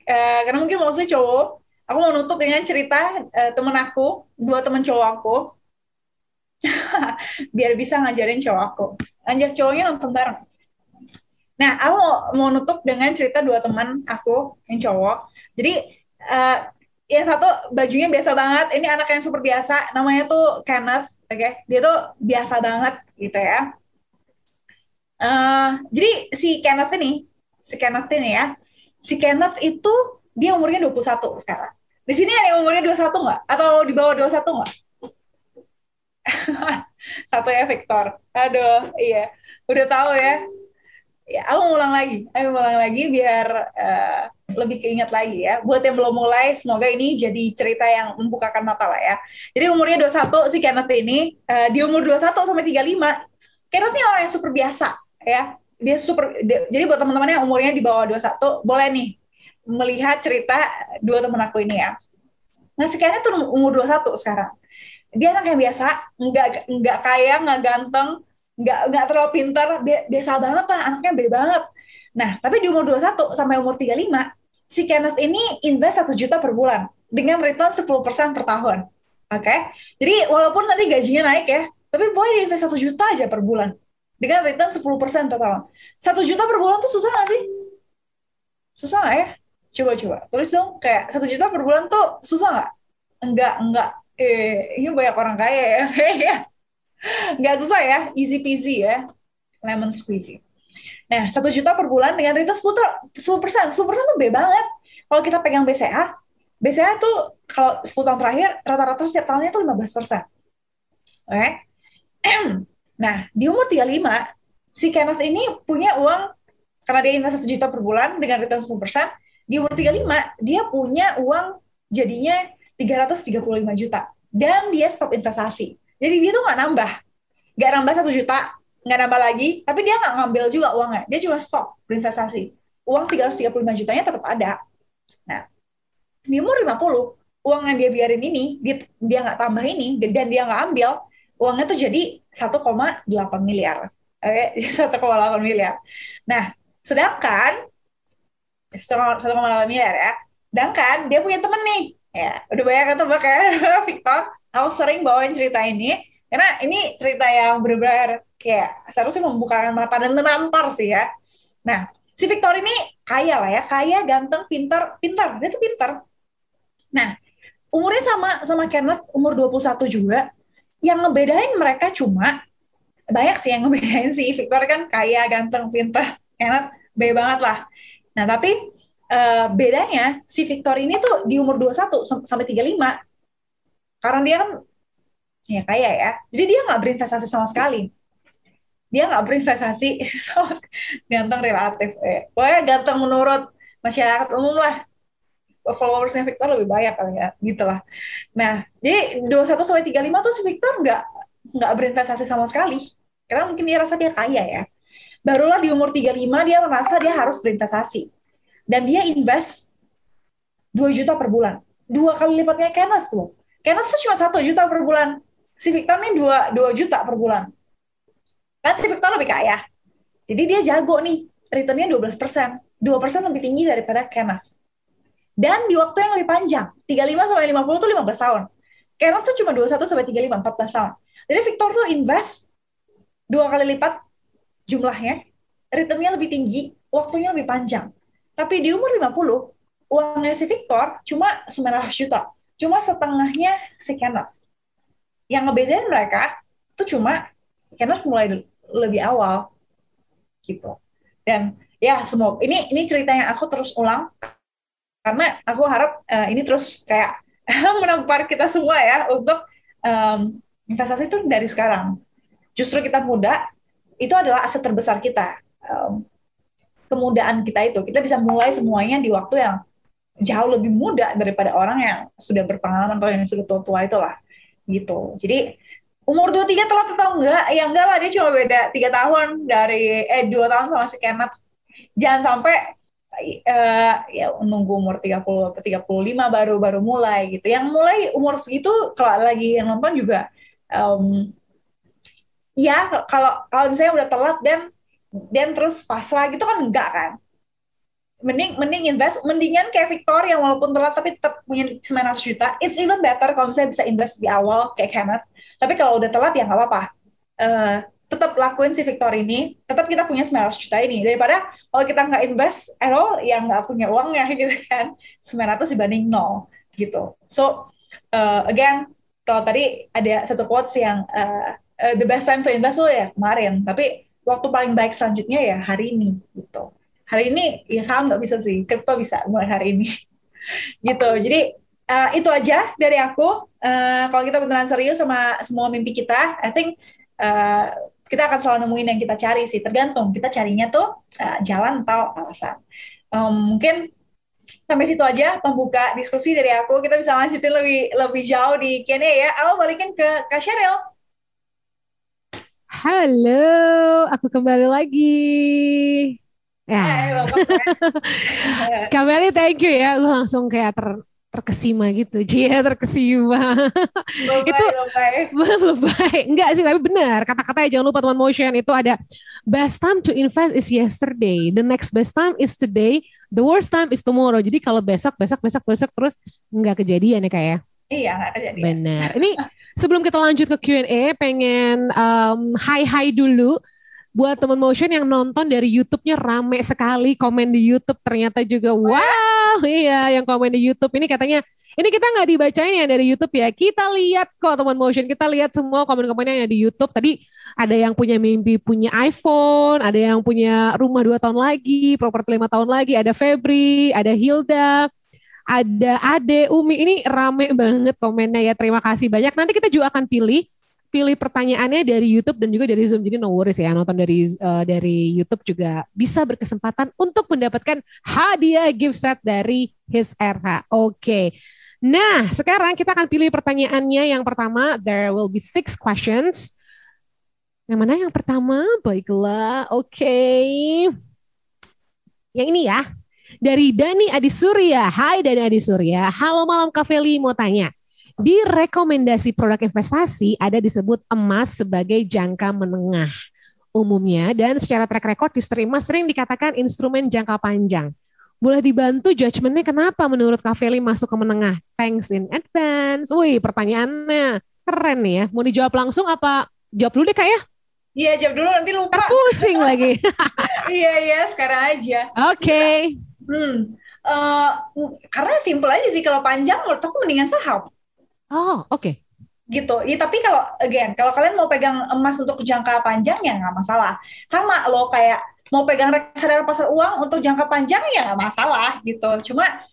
uh, karena mungkin maksudnya cowok, aku mau nutup dengan cerita uh, temen aku, dua temen cowok aku, biar bisa ngajarin cowok aku. Ngajak cowoknya nonton bareng. Nah, aku mau, mau nutup dengan cerita dua teman aku yang cowok. Jadi, uh, yang satu bajunya biasa banget. Ini anak yang super biasa. Namanya tuh Kenneth. Oke, okay? dia tuh biasa banget gitu ya. Uh, jadi si Kenneth ini, si Kenneth ini ya, si Kenneth itu dia umurnya 21 sekarang. Di sini ada yang umurnya 21 nggak? Atau di bawah 21 nggak? Satu ya Victor. Aduh, iya. Udah tahu ya. Ya, aku ulang lagi. Aku ulang lagi biar uh, lebih keinget lagi ya. Buat yang belum mulai, semoga ini jadi cerita yang membukakan mata lah ya. Jadi umurnya 21 si Kenneth ini, uh, di umur 21 sampai 35, Kenneth ini orang yang super biasa ya. Dia super, dia, jadi buat teman-teman yang umurnya di bawah 21, boleh nih melihat cerita dua temen aku ini ya. Nah, sekiannya tuh umur 21 sekarang. Dia anak yang biasa, nggak nggak kaya, nggak ganteng, nggak nggak terlalu pintar, biasa banget lah, anaknya be banget. Nah, tapi di umur 21 sampai umur 35, si Kenneth ini invest 1 juta per bulan dengan return 10% per tahun. Oke. Okay? Jadi walaupun nanti gajinya naik ya, tapi boleh dia invest 1 juta aja per bulan dengan return 10% per tahun. 1 juta per bulan tuh susah gak sih? Susah gak ya? coba coba. Tulis dong kayak satu juta per bulan tuh susah nggak? Enggak enggak. Eh ini banyak orang kaya ya. Nggak susah ya. Easy peasy ya. Lemon squeezy. Nah satu juta per bulan dengan return sepuluh persen. Sepuluh persen tuh B banget. Kalau kita pegang BCA BCA tuh kalau 10 tahun terakhir rata-rata setiap tahunnya tuh 15 persen. Oke? Okay? nah di umur 35 si Kenneth ini punya uang karena dia investasi 1 juta per bulan dengan return 10 persen di umur 35 dia punya uang jadinya 335 juta dan dia stop investasi. Jadi dia tuh nggak nambah, nggak nambah satu juta, nggak nambah lagi, tapi dia nggak ngambil juga uangnya, dia cuma stop berinvestasi. Uang 335 jutanya tetap ada. Nah, di umur 50, uang yang dia biarin ini, dia nggak tambah ini, dan dia nggak ambil, uangnya tuh jadi 1,8 miliar. Oke, okay? 1,8 miliar. Nah, sedangkan satu koma miliar ya. Sedangkan dia punya temen nih, ya udah banyak ketebak ya Victor. Aku sering bawain cerita ini karena ini cerita yang benar-benar kayak seharusnya membuka mata dan menampar sih ya. Nah, si Victor ini kaya lah ya, kaya, ganteng, pintar, pintar. Dia tuh pintar. Nah, umurnya sama sama Kenneth, umur 21 juga. Yang ngebedain mereka cuma banyak sih yang ngebedain si Victor kan kaya, ganteng, pintar. Kenneth B banget lah. Nah, tapi uh, bedanya si Victor ini tuh di umur 21 sampai 35 karena dia kan ya kaya ya. Jadi dia nggak berinvestasi sama sekali. Dia nggak berinvestasi ganteng relatif. Eh. Pokoknya ganteng menurut masyarakat umum lah. Followersnya Victor lebih banyak kali ya, gitu lah. Nah, jadi 21 sampai 35 tuh si Victor nggak nggak berinvestasi sama sekali. Karena mungkin dia rasa dia kaya ya. Barulah di umur 35 dia merasa dia harus berinvestasi. Dan dia invest 2 juta per bulan. Dua kali lipatnya Kenneth tuh. Kenneth tuh cuma satu juta per bulan si Victor nih 2, 2 juta per bulan. Kan si Victor lebih kaya. Jadi dia jago nih, returnnya 12%. 2% lebih tinggi daripada Kenneth. Dan di waktu yang lebih panjang, 35 sampai 50 tuh 15 tahun. Kenneth tuh cuma 21 sampai 35, 14 tahun. Jadi Victor tuh invest dua kali lipat jumlahnya, returnnya lebih tinggi, waktunya lebih panjang. Tapi di umur 50, uangnya si Victor cuma 900 juta. Cuma setengahnya si Kenneth yang ngebedain mereka tuh cuma karena mulai lebih awal gitu dan ya semua ini ini cerita yang aku terus ulang karena aku harap uh, ini terus kayak menampar kita semua ya untuk um, investasi itu dari sekarang justru kita muda itu adalah aset terbesar kita um, kemudaan kita itu kita bisa mulai semuanya di waktu yang jauh lebih muda daripada orang yang sudah berpengalaman atau yang sudah tua-tua itulah gitu. Jadi umur 23 telat atau enggak? Ya enggak lah, dia cuma beda tiga tahun dari eh dua tahun sama si Kenneth. Jangan sampai uh, ya nunggu umur 30 atau 35 baru baru mulai gitu. Yang mulai umur segitu kalau lagi yang nonton juga um, ya kalau kalau misalnya udah telat dan dan terus pasrah gitu kan enggak kan? Mending mending invest. Mendingan kayak Victor yang walaupun telat tapi tetap punya 900 juta. It's even better kalau misalnya bisa invest di awal kayak Kenneth. Tapi kalau udah telat ya nggak apa-apa. Uh, tetap lakuin si Victor ini tetap kita punya 900 juta ini. Daripada kalau kita nggak invest at all yang nggak punya uangnya gitu kan. 900 dibanding nol gitu. So uh, again kalau tadi ada satu quotes yang uh, uh, the best time to invest lo ya kemarin. Tapi waktu paling baik selanjutnya ya hari ini gitu. Hari ini ya saham nggak bisa sih. Kripto bisa mulai hari ini gitu. Jadi uh, itu aja dari aku. Uh, kalau kita beneran serius sama semua mimpi kita I think uh, kita akan selalu nemuin yang kita cari sih. Tergantung kita carinya tuh uh, jalan atau alasan. Um, mungkin sampai situ aja pembuka diskusi dari aku. Kita bisa lanjutin lebih lebih jauh di Q&A ya. Aku balikin ke Kak Cheryl Halo, aku kembali lagi. Ya. Kak Meli thank you ya. Lu langsung kayak ter terkesima gitu. Cia terkesima. Lebay, itu lebay. lebay. Enggak sih, tapi benar. Kata-katanya jangan lupa teman motion itu ada best time to invest is yesterday. The next best time is today. The worst time is tomorrow. Jadi kalau besok, besok, besok, besok terus nggak kejadian ya kayak. Ya? Iya, nggak kejadian. Benar. Ini sebelum kita lanjut ke Q&A, pengen um, hi-hi dulu buat teman motion yang nonton dari YouTube-nya rame sekali komen di YouTube ternyata juga wow iya yang komen di YouTube. Ini katanya ini kita nggak dibacain ya dari YouTube ya. Kita lihat kok teman motion. Kita lihat semua komen-komennya yang di YouTube. Tadi ada yang punya mimpi punya iPhone ada yang punya rumah dua tahun lagi properti lima tahun lagi ada Febri ada Hilda ada Ade Umi. Ini rame banget komennya ya. Terima kasih banyak. Nanti kita juga akan pilih pilih pertanyaannya dari YouTube dan juga dari Zoom. Jadi no worries ya, nonton dari uh, dari YouTube juga bisa berkesempatan untuk mendapatkan hadiah gift set dari His RH. Oke. Okay. Nah, sekarang kita akan pilih pertanyaannya. Yang pertama, there will be six questions. Yang mana yang pertama? Baiklah, oke. Okay. Yang ini ya, dari Dani Adi Surya. Hai Dani Adi Surya. Halo malam Kak Feli, mau tanya di rekomendasi produk investasi ada disebut emas sebagai jangka menengah umumnya dan secara track record justru emas sering dikatakan instrumen jangka panjang. Boleh dibantu judgementnya kenapa menurut Kak Feli masuk ke menengah? Thanks in advance. Wih pertanyaannya keren nih ya. Mau dijawab langsung apa jawab dulu deh Kak ya? Iya jawab dulu nanti lupa. Pusing lagi. iya iya sekarang aja. Oke. Okay. Hmm. Uh, karena simpel aja sih kalau panjang menurut aku mendingan saham. Oh, oke. Okay. Gitu. Ya, tapi kalau again, kalau kalian mau pegang emas untuk jangka panjang ya nggak masalah. Sama lo kayak mau pegang reksadana pasar uang untuk jangka panjang ya nggak masalah gitu. Cuma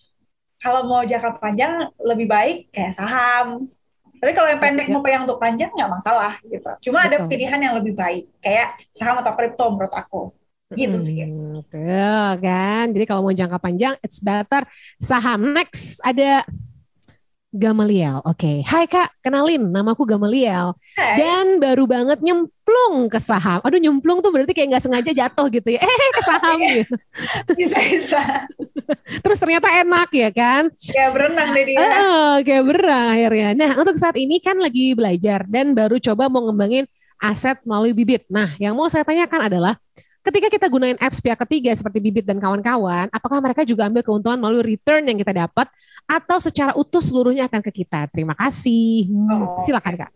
kalau mau jangka panjang lebih baik kayak saham Tapi kalau yang pendek ya. mau yang untuk panjang nggak masalah gitu. Cuma Betul. ada pilihan yang lebih baik kayak saham atau kripto menurut aku. Gitu sih. Hmm, tuh kan. Jadi kalau mau jangka panjang it's better saham. Next ada Gamaliel. Oke, okay. Hai Kak, kenalin namaku Gamaliel. Hai. Dan baru banget nyemplung ke saham. Aduh nyemplung tuh berarti kayak nggak sengaja jatuh gitu ya. Eh ke saham gitu. Bisa bisa. Terus ternyata enak ya kan? Kayak berenang deh dia. Uh, kayak berenang akhirnya. Nah untuk saat ini kan lagi belajar dan baru coba mau ngembangin aset melalui bibit. Nah yang mau saya tanyakan adalah ketika kita gunain apps pihak ketiga seperti Bibit dan kawan-kawan, apakah mereka juga ambil keuntungan melalui return yang kita dapat atau secara utuh seluruhnya akan ke kita? Terima kasih. Hmm, oh, silakan Kak.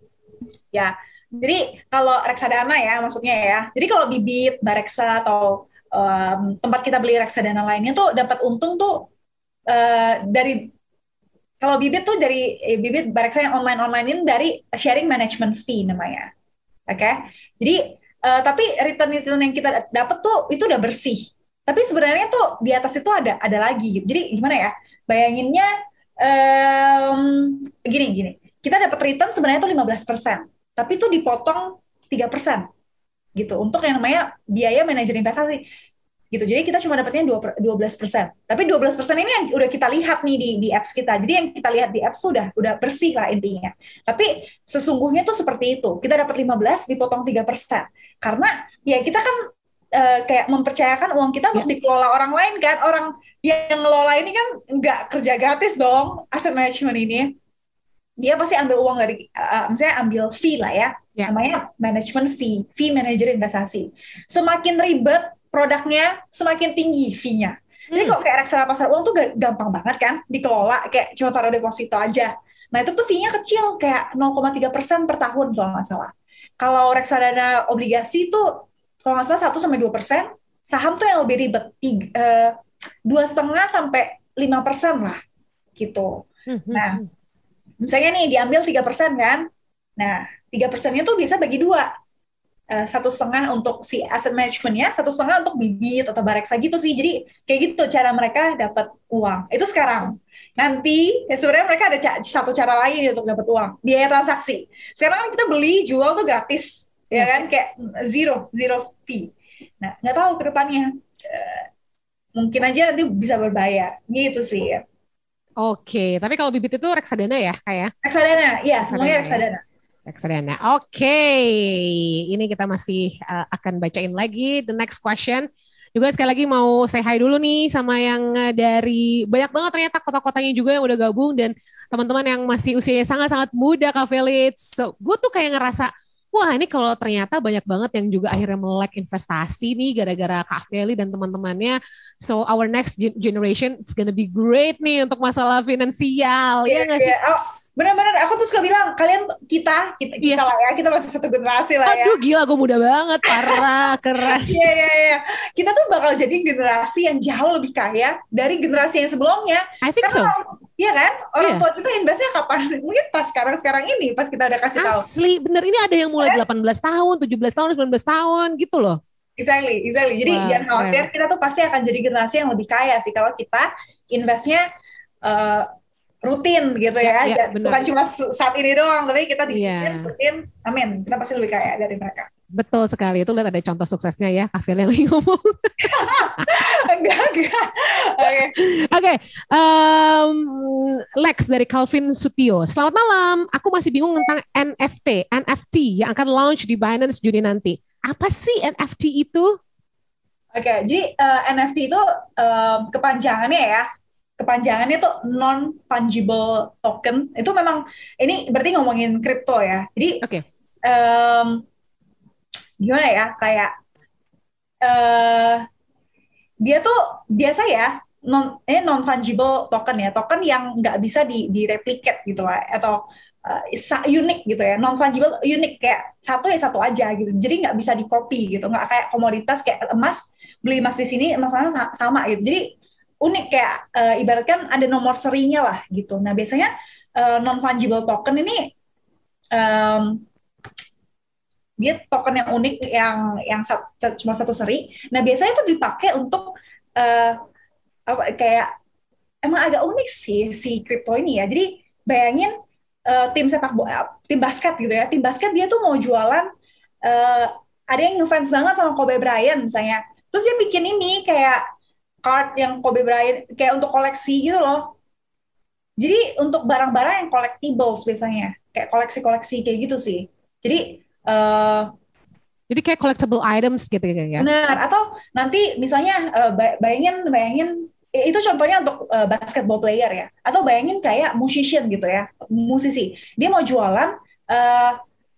Ya, jadi kalau reksadana ya maksudnya ya. Jadi kalau Bibit, Bareksa atau um, tempat kita beli reksadana lainnya tuh dapat untung tuh uh, dari kalau Bibit tuh dari eh, Bibit Bareksa yang online-online ini dari sharing management fee namanya. Oke. Okay? Jadi Uh, tapi return-return yang kita dapat tuh itu udah bersih. Tapi sebenarnya tuh di atas itu ada ada lagi gitu. Jadi gimana ya? Bayanginnya um, gini gini. Kita dapat return sebenarnya tuh 15%, tapi itu dipotong 3% gitu untuk yang namanya biaya manajer investasi gitu. Jadi kita cuma dapatnya 12 persen. Tapi 12 persen ini yang udah kita lihat nih di, di apps kita. Jadi yang kita lihat di apps sudah udah bersih lah intinya. Tapi sesungguhnya tuh seperti itu. Kita dapat 15 dipotong 3 persen. Karena ya kita kan uh, kayak mempercayakan uang kita untuk ya. dikelola orang lain kan. Orang yang ngelola ini kan nggak kerja gratis dong asset management ini. Dia pasti ambil uang dari, uh, misalnya ambil fee lah ya. ya. Namanya management fee, fee manager investasi. Semakin ribet produknya semakin tinggi fee-nya. Jadi hmm. kok kayak reksadana pasar uang tuh gampang banget kan dikelola kayak cuma taruh deposito aja. Nah itu tuh fee-nya kecil kayak 0,3 persen per tahun kalau nggak salah. Kalau reksadana obligasi itu kalau nggak salah 1 sampai dua persen, saham tuh yang lebih ribet eh, dua setengah sampai lima persen lah gitu. Hmm, hmm, nah misalnya nih diambil tiga persen kan, nah tiga persennya tuh bisa bagi dua Eh, satu setengah untuk si asset managementnya, satu setengah untuk bibit atau bareksa gitu sih. Jadi kayak gitu cara mereka dapat uang. Itu sekarang. Nanti ya sebenarnya mereka ada ca satu cara lain untuk dapat uang, biaya transaksi. Sekarang kan kita beli jual tuh gratis, ya yes. ya kan kayak zero zero fee. Nah nggak tahu ke depannya uh, mungkin aja nanti bisa berbayar gitu sih. Oke, tapi kalau bibit itu reksadana ya kayak? Ya? Reksadana, iya semuanya reksadana. Ya? Reksadana. Oke, okay. ini kita masih uh, akan bacain lagi the next question. Juga sekali lagi mau say hi dulu nih sama yang uh, dari banyak banget ternyata kota-kotanya juga yang udah gabung dan teman-teman yang masih usianya sangat-sangat muda Kak Felix. So, gue tuh kayak ngerasa wah ini kalau ternyata banyak banget yang juga akhirnya melek investasi nih gara-gara Kak Feli dan teman-temannya. So our next generation it's gonna be great nih untuk masalah finansial. Yeah, ya nggak yeah. sih? Oh Benar-benar, aku tuh suka bilang kalian kita kita kita yeah. lah ya, kita masih satu generasi lah ya. Aduh gila, gue muda banget, parah, keren. Iya iya iya. Kita tuh bakal jadi generasi yang jauh lebih kaya dari generasi yang sebelumnya. I think Karena, so. Iya kan? Orang yeah. tua kita investnya kapan? Mungkin pas sekarang-sekarang ini, pas kita ada kasih tahu. Asli, bener ini ada yang mulai yeah. 18 tahun, 17 tahun, 19 tahun gitu loh. Exactly, exactly. Jadi wow, jangan khawatir, kita tuh pasti akan jadi generasi yang lebih kaya sih kalau kita investnya uh, rutin gitu ya, ya, ya bukan cuma saat ini doang tapi kita disiplin ya. rutin. Amin. Kita pasti lebih kaya dari mereka. Betul sekali. Itu lihat ada contoh suksesnya ya Afil yang lagi ngomong. Enggak enggak. Oke. Okay. oke okay. um, Lex dari Calvin Sutio. Selamat malam. Aku masih bingung tentang NFT NFT yang akan launch di Binance Juni nanti. Apa sih NFT itu? Oke, okay, jadi uh, eh, NFT itu um, kepanjangannya ya kepanjangannya tuh non fungible token. Itu memang ini berarti ngomongin kripto ya. Jadi okay. um, gimana ya kayak uh, dia tuh biasa ya non ini non fungible token ya. Token yang nggak bisa di di replicate gitu lah atau uh, unik gitu ya. Non fungible unik kayak satu ya satu aja gitu. Jadi nggak bisa di copy gitu. Nggak kayak komoditas kayak emas beli emas di sini emasnya sama gitu. Jadi unik kayak uh, ibaratkan ada nomor serinya lah gitu. Nah biasanya uh, eh, non fungible token ini um, dia token yang unik yang yang sat, cuma satu seri. Nah biasanya itu dipakai untuk uh, apa kayak emang agak unik sih si kripto ini ya. Jadi bayangin uh, tim sepak bola, tim basket gitu ya. Tim basket dia tuh mau jualan uh, ada yang ngefans banget sama Kobe Bryant misalnya. Terus dia bikin ini kayak card yang Kobe Bryant kayak untuk koleksi gitu loh. Jadi untuk barang-barang yang collectibles biasanya, kayak koleksi-koleksi kayak gitu sih. Jadi uh, jadi kayak collectible items gitu ya. Benar. Atau nanti misalnya uh, bayangin bayangin itu contohnya untuk uh, basketball player ya. Atau bayangin kayak musician gitu ya, musisi. Dia mau jualan uh,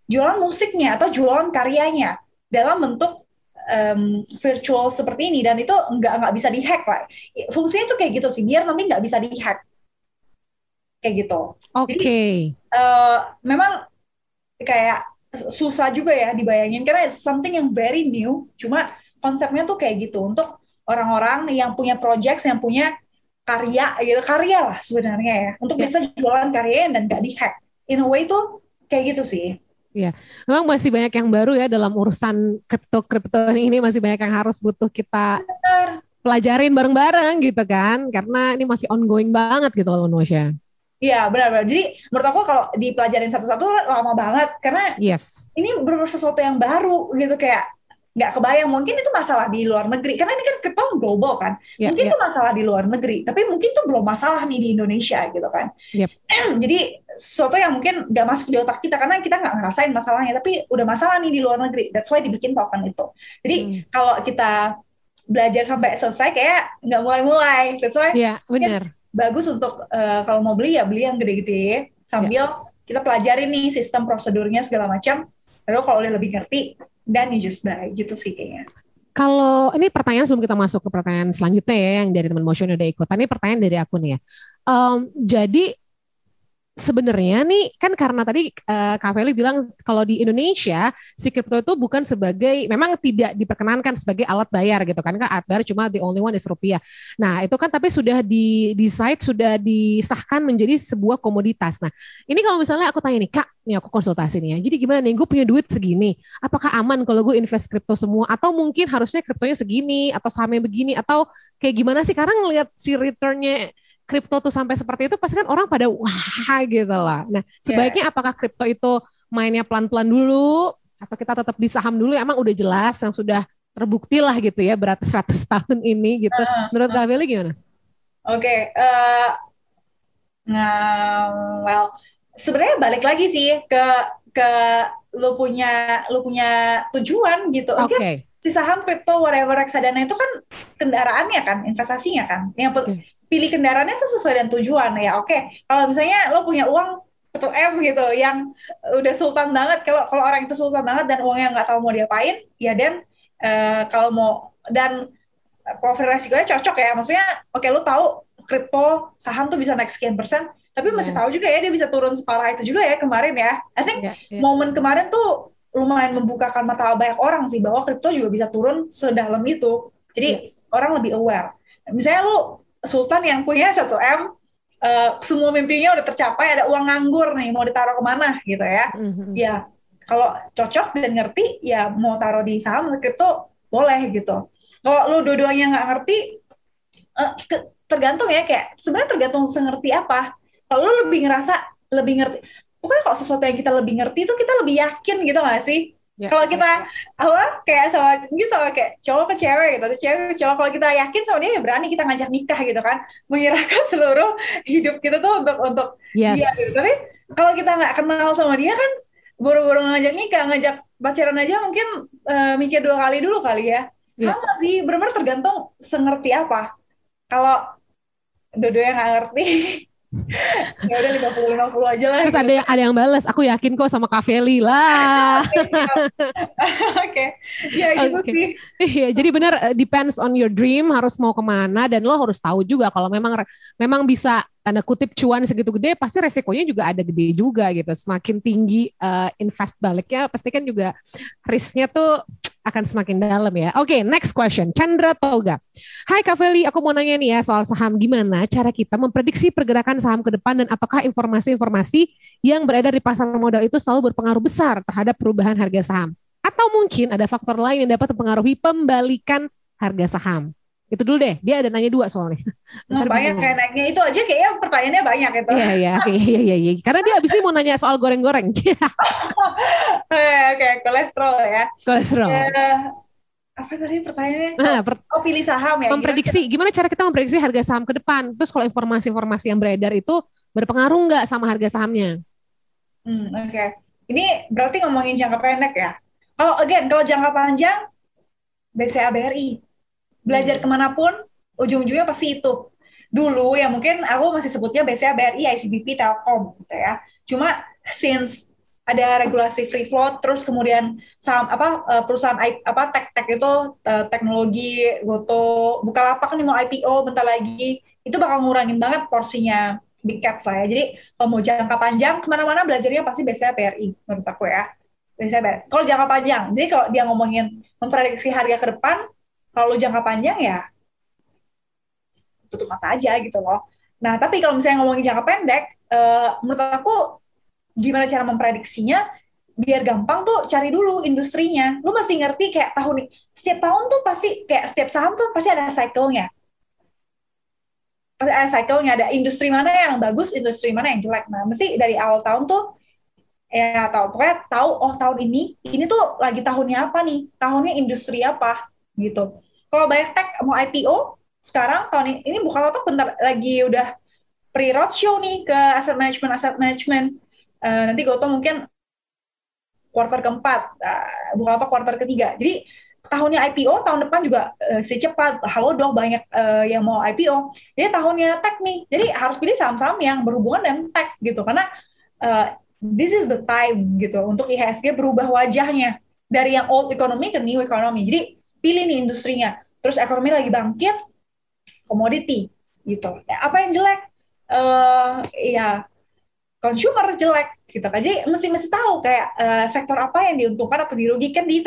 jualan musiknya atau jualan karyanya dalam bentuk um, virtual seperti ini dan itu nggak nggak bisa dihack lah. Fungsinya itu kayak gitu sih, biar nanti nggak bisa dihack kayak gitu. Oke. Okay. uh, memang kayak susah juga ya dibayangin karena it's something yang very new. Cuma konsepnya tuh kayak gitu untuk orang-orang yang punya projects, yang punya karya, gitu karya lah sebenarnya ya, untuk yeah. bisa jualan karya dan gak dihack. In a way tuh kayak gitu sih. Iya, memang masih banyak yang baru ya dalam urusan kripto-kripto ini masih banyak yang harus butuh kita Benar. pelajarin bareng-bareng gitu kan, karena ini masih ongoing banget gitu loh Nosya. Iya benar-benar. Jadi menurut aku kalau dipelajarin satu-satu lama banget karena yes. ini benar sesuatu yang baru gitu kayak nggak kebayang. Mungkin itu masalah di luar negeri. Karena ini kan kripto global kan. Yeah, mungkin yeah. itu masalah di luar negeri. Tapi mungkin itu belum masalah nih di Indonesia gitu kan. Yep. jadi sesuatu yang mungkin nggak masuk di otak kita. Karena kita nggak ngerasain masalahnya. Tapi udah masalah nih di luar negeri. That's why dibikin token itu. Jadi hmm. kalau kita belajar sampai selesai kayak nggak mulai-mulai. That's why yeah, benar. bagus untuk uh, kalau mau beli ya beli yang gede-gede. Sambil yeah. kita pelajari nih sistem prosedurnya segala macam. Lalu kalau udah lebih ngerti, dan you just buy gitu sih kayaknya. Kalau ini pertanyaan sebelum kita masuk ke pertanyaan selanjutnya ya yang dari teman motion udah ikutan ini pertanyaan dari aku nih ya. Um, jadi sebenarnya nih kan karena tadi uh, Kak Feli bilang kalau di Indonesia si kripto itu bukan sebagai memang tidak diperkenankan sebagai alat bayar gitu kan Kak alat bayar cuma the only one is rupiah. Nah, itu kan tapi sudah di decide sudah disahkan menjadi sebuah komoditas. Nah, ini kalau misalnya aku tanya nih Kak, nih aku konsultasi nih ya. Jadi gimana nih gue punya duit segini, apakah aman kalau gue invest kripto semua atau mungkin harusnya kriptonya segini atau sahamnya begini atau kayak gimana sih karena ngelihat si returnnya kripto tuh sampai seperti itu pasti kan orang pada wah gitu lah. Nah, sebaiknya yeah. apakah kripto itu mainnya pelan-pelan dulu atau kita tetap di saham dulu emang udah jelas yang sudah terbukti lah gitu ya beratus-ratus tahun ini gitu. Uh, Menurut uh. Kak Feli gimana? Oke, okay, uh, nah, well, sebenarnya balik lagi sih ke ke lu punya lu punya tujuan gitu. Oke. Okay. Si saham kripto whatever reksadana itu kan kendaraannya kan, investasinya kan. Yang okay pilih kendaraannya tuh sesuai dengan tujuan ya oke okay. kalau misalnya lo punya uang satu m gitu yang udah sultan banget kalau kalau orang itu sultan banget dan uangnya nggak tahu mau diapain ya dan uh, kalau mau dan profil resikonya cocok ya maksudnya oke okay, lo tahu kripto saham tuh bisa naik sekian persen tapi masih tahu juga ya dia bisa turun separah itu juga ya kemarin ya I think yeah, yeah. momen kemarin tuh lumayan membukakan mata banyak orang sih bahwa kripto juga bisa turun sedalam itu jadi yeah. orang lebih aware misalnya lo Sultan yang punya satu m uh, semua mimpinya udah tercapai ada uang nganggur nih mau ditaruh ke mana gitu ya. Mm-hmm. ya kalau cocok dan ngerti ya mau taruh di saham atau kripto boleh gitu. Kalau lu dua-duanya nggak ngerti uh, ke, tergantung ya kayak sebenarnya tergantung sengerti apa. Kalau lu lebih ngerasa lebih ngerti pokoknya kalau sesuatu yang kita lebih ngerti itu kita lebih yakin gitu gak sih Ya, kalau kita apa kayak sama mungkin sama kayak cowok ke cewek gitu, cewek ke cowok kalau kita yakin sama dia ya berani kita ngajak nikah gitu kan, menyerahkan seluruh hidup kita tuh untuk untuk yes. dia gitu. Tapi kalau kita nggak kenal sama dia kan buru-buru ngajak nikah, ngajak pacaran aja mungkin uh, mikir dua kali dulu kali ya. Yeah. Sama sih, benar-benar tergantung sengerti apa. Kalau dua-duanya nggak ngerti, ya udah lima puluh lima puluh aja lah. Terus ada yang ada yang balas, aku yakin kok sama Kaveli lah. Oke, ya gitu okay. sih. Iya, jadi benar eh, depends on your dream harus mau ke mana dan lo harus tahu juga kalau memang memang bisa tanda kutip cuan segitu gede pasti resikonya juga ada gede juga gitu semakin tinggi uh, invest baliknya pasti kan juga risknya tuh akan semakin dalam ya. Oke, okay, next question. Chandra Toga. Hai Kak Feli, aku mau nanya nih ya soal saham. Gimana cara kita memprediksi pergerakan saham ke depan dan apakah informasi-informasi yang beredar di pasar modal itu selalu berpengaruh besar terhadap perubahan harga saham? Atau mungkin ada faktor lain yang dapat mempengaruhi pembalikan harga saham? Itu dulu deh, dia ada nanya dua soalnya. Nah, banyak kayak naiknya itu aja kayaknya pertanyaannya banyak itu. Iya iya iya iya iya. Karena dia abis ini mau nanya soal goreng-goreng. Oke, kolesterol ya. Kolesterol. Uh, apa tadi pertanyaannya? Nah, per oh pilih saham ya. Memprediksi gimana cara kita memprediksi harga saham ke depan? Terus kalau informasi-informasi yang beredar itu berpengaruh nggak sama harga sahamnya? Hmm, oke. Okay. Ini berarti ngomongin jangka pendek ya. Kalau again, kalau jangka panjang BCA BRI. Belajar hmm. ke mana pun, ujung-ujungnya pasti itu. Dulu ya mungkin aku masih sebutnya BCA BRI, ICBP, Telkom gitu ya. Cuma since ada regulasi free float terus kemudian saham apa eh, perusahaan apa tech tech itu eh, teknologi goto bukalapak nih mau IPO bentar lagi itu bakal ngurangin banget porsinya big cap saya jadi kalau mau jangka panjang ke mana-mana belajarnya pasti biasanya PRI menurut aku ya biasanya BRI. kalau jangka panjang jadi kalau dia ngomongin memprediksi harga ke depan kalau jangka panjang ya tutup mata aja gitu loh nah tapi kalau misalnya ngomongin jangka pendek uh, menurut aku gimana cara memprediksinya biar gampang tuh cari dulu industrinya. Lu mesti ngerti kayak tahun setiap tahun tuh pasti kayak setiap saham tuh pasti ada cycle-nya. Pasti ada cycle-nya, ada industri mana yang bagus, industri mana yang jelek. Nah, mesti dari awal tahun tuh ya tahu pokoknya tahu oh tahun ini ini tuh lagi tahunnya apa nih? Tahunnya industri apa gitu. Kalau banyak tech mau IPO sekarang tahun ini, ini bukan apa bentar lagi udah pre-roadshow nih ke asset management asset management uh, nanti Goto mungkin kuartal keempat, uh, bukan apa kuartal ketiga. Jadi tahunnya IPO tahun depan juga uh, secepat halo dong banyak uh, yang mau IPO. Jadi tahunnya tech nih. Jadi harus pilih saham-saham yang berhubungan dengan tech gitu karena uh, this is the time gitu untuk IHSG berubah wajahnya dari yang old economy ke new economy. Jadi pilih nih industrinya. Terus ekonomi lagi bangkit, komoditi gitu. Apa yang jelek? Uh, ya consumer jelek gitu kan. Jadi mesti mesti tahu kayak uh, sektor apa yang diuntungkan atau dirugikan di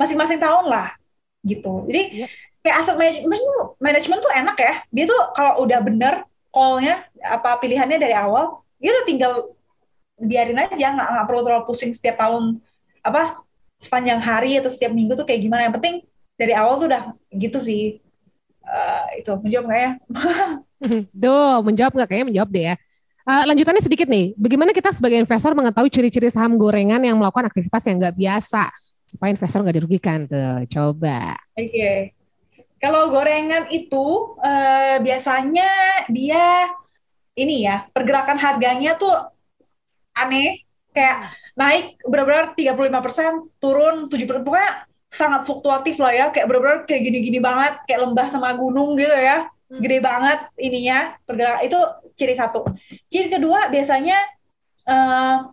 masing-masing tahun lah gitu. Jadi yeah. kayak aset management management tuh enak ya. Dia tuh kalau udah bener call-nya apa pilihannya dari awal, dia udah tinggal biarin aja nggak nggak perlu terlalu pusing setiap tahun apa sepanjang hari atau setiap minggu tuh kayak gimana yang penting dari awal tuh udah gitu sih uh, itu menjawab nggak ya? Duh, menjawab nggak kayaknya menjawab deh ya. Uh, lanjutannya sedikit nih, bagaimana kita sebagai investor mengetahui ciri-ciri saham gorengan yang melakukan aktivitas yang nggak biasa supaya investor nggak dirugikan tuh? Coba. Oke, okay. kalau gorengan itu uh, biasanya dia ini ya pergerakan harganya tuh aneh, kayak naik benar-benar 35 turun 7 pokoknya sangat fluktuatif lah ya, kayak benar-benar kayak gini-gini banget, kayak lembah sama gunung gitu ya gede banget ininya pergerak itu ciri satu. Ciri kedua biasanya uh,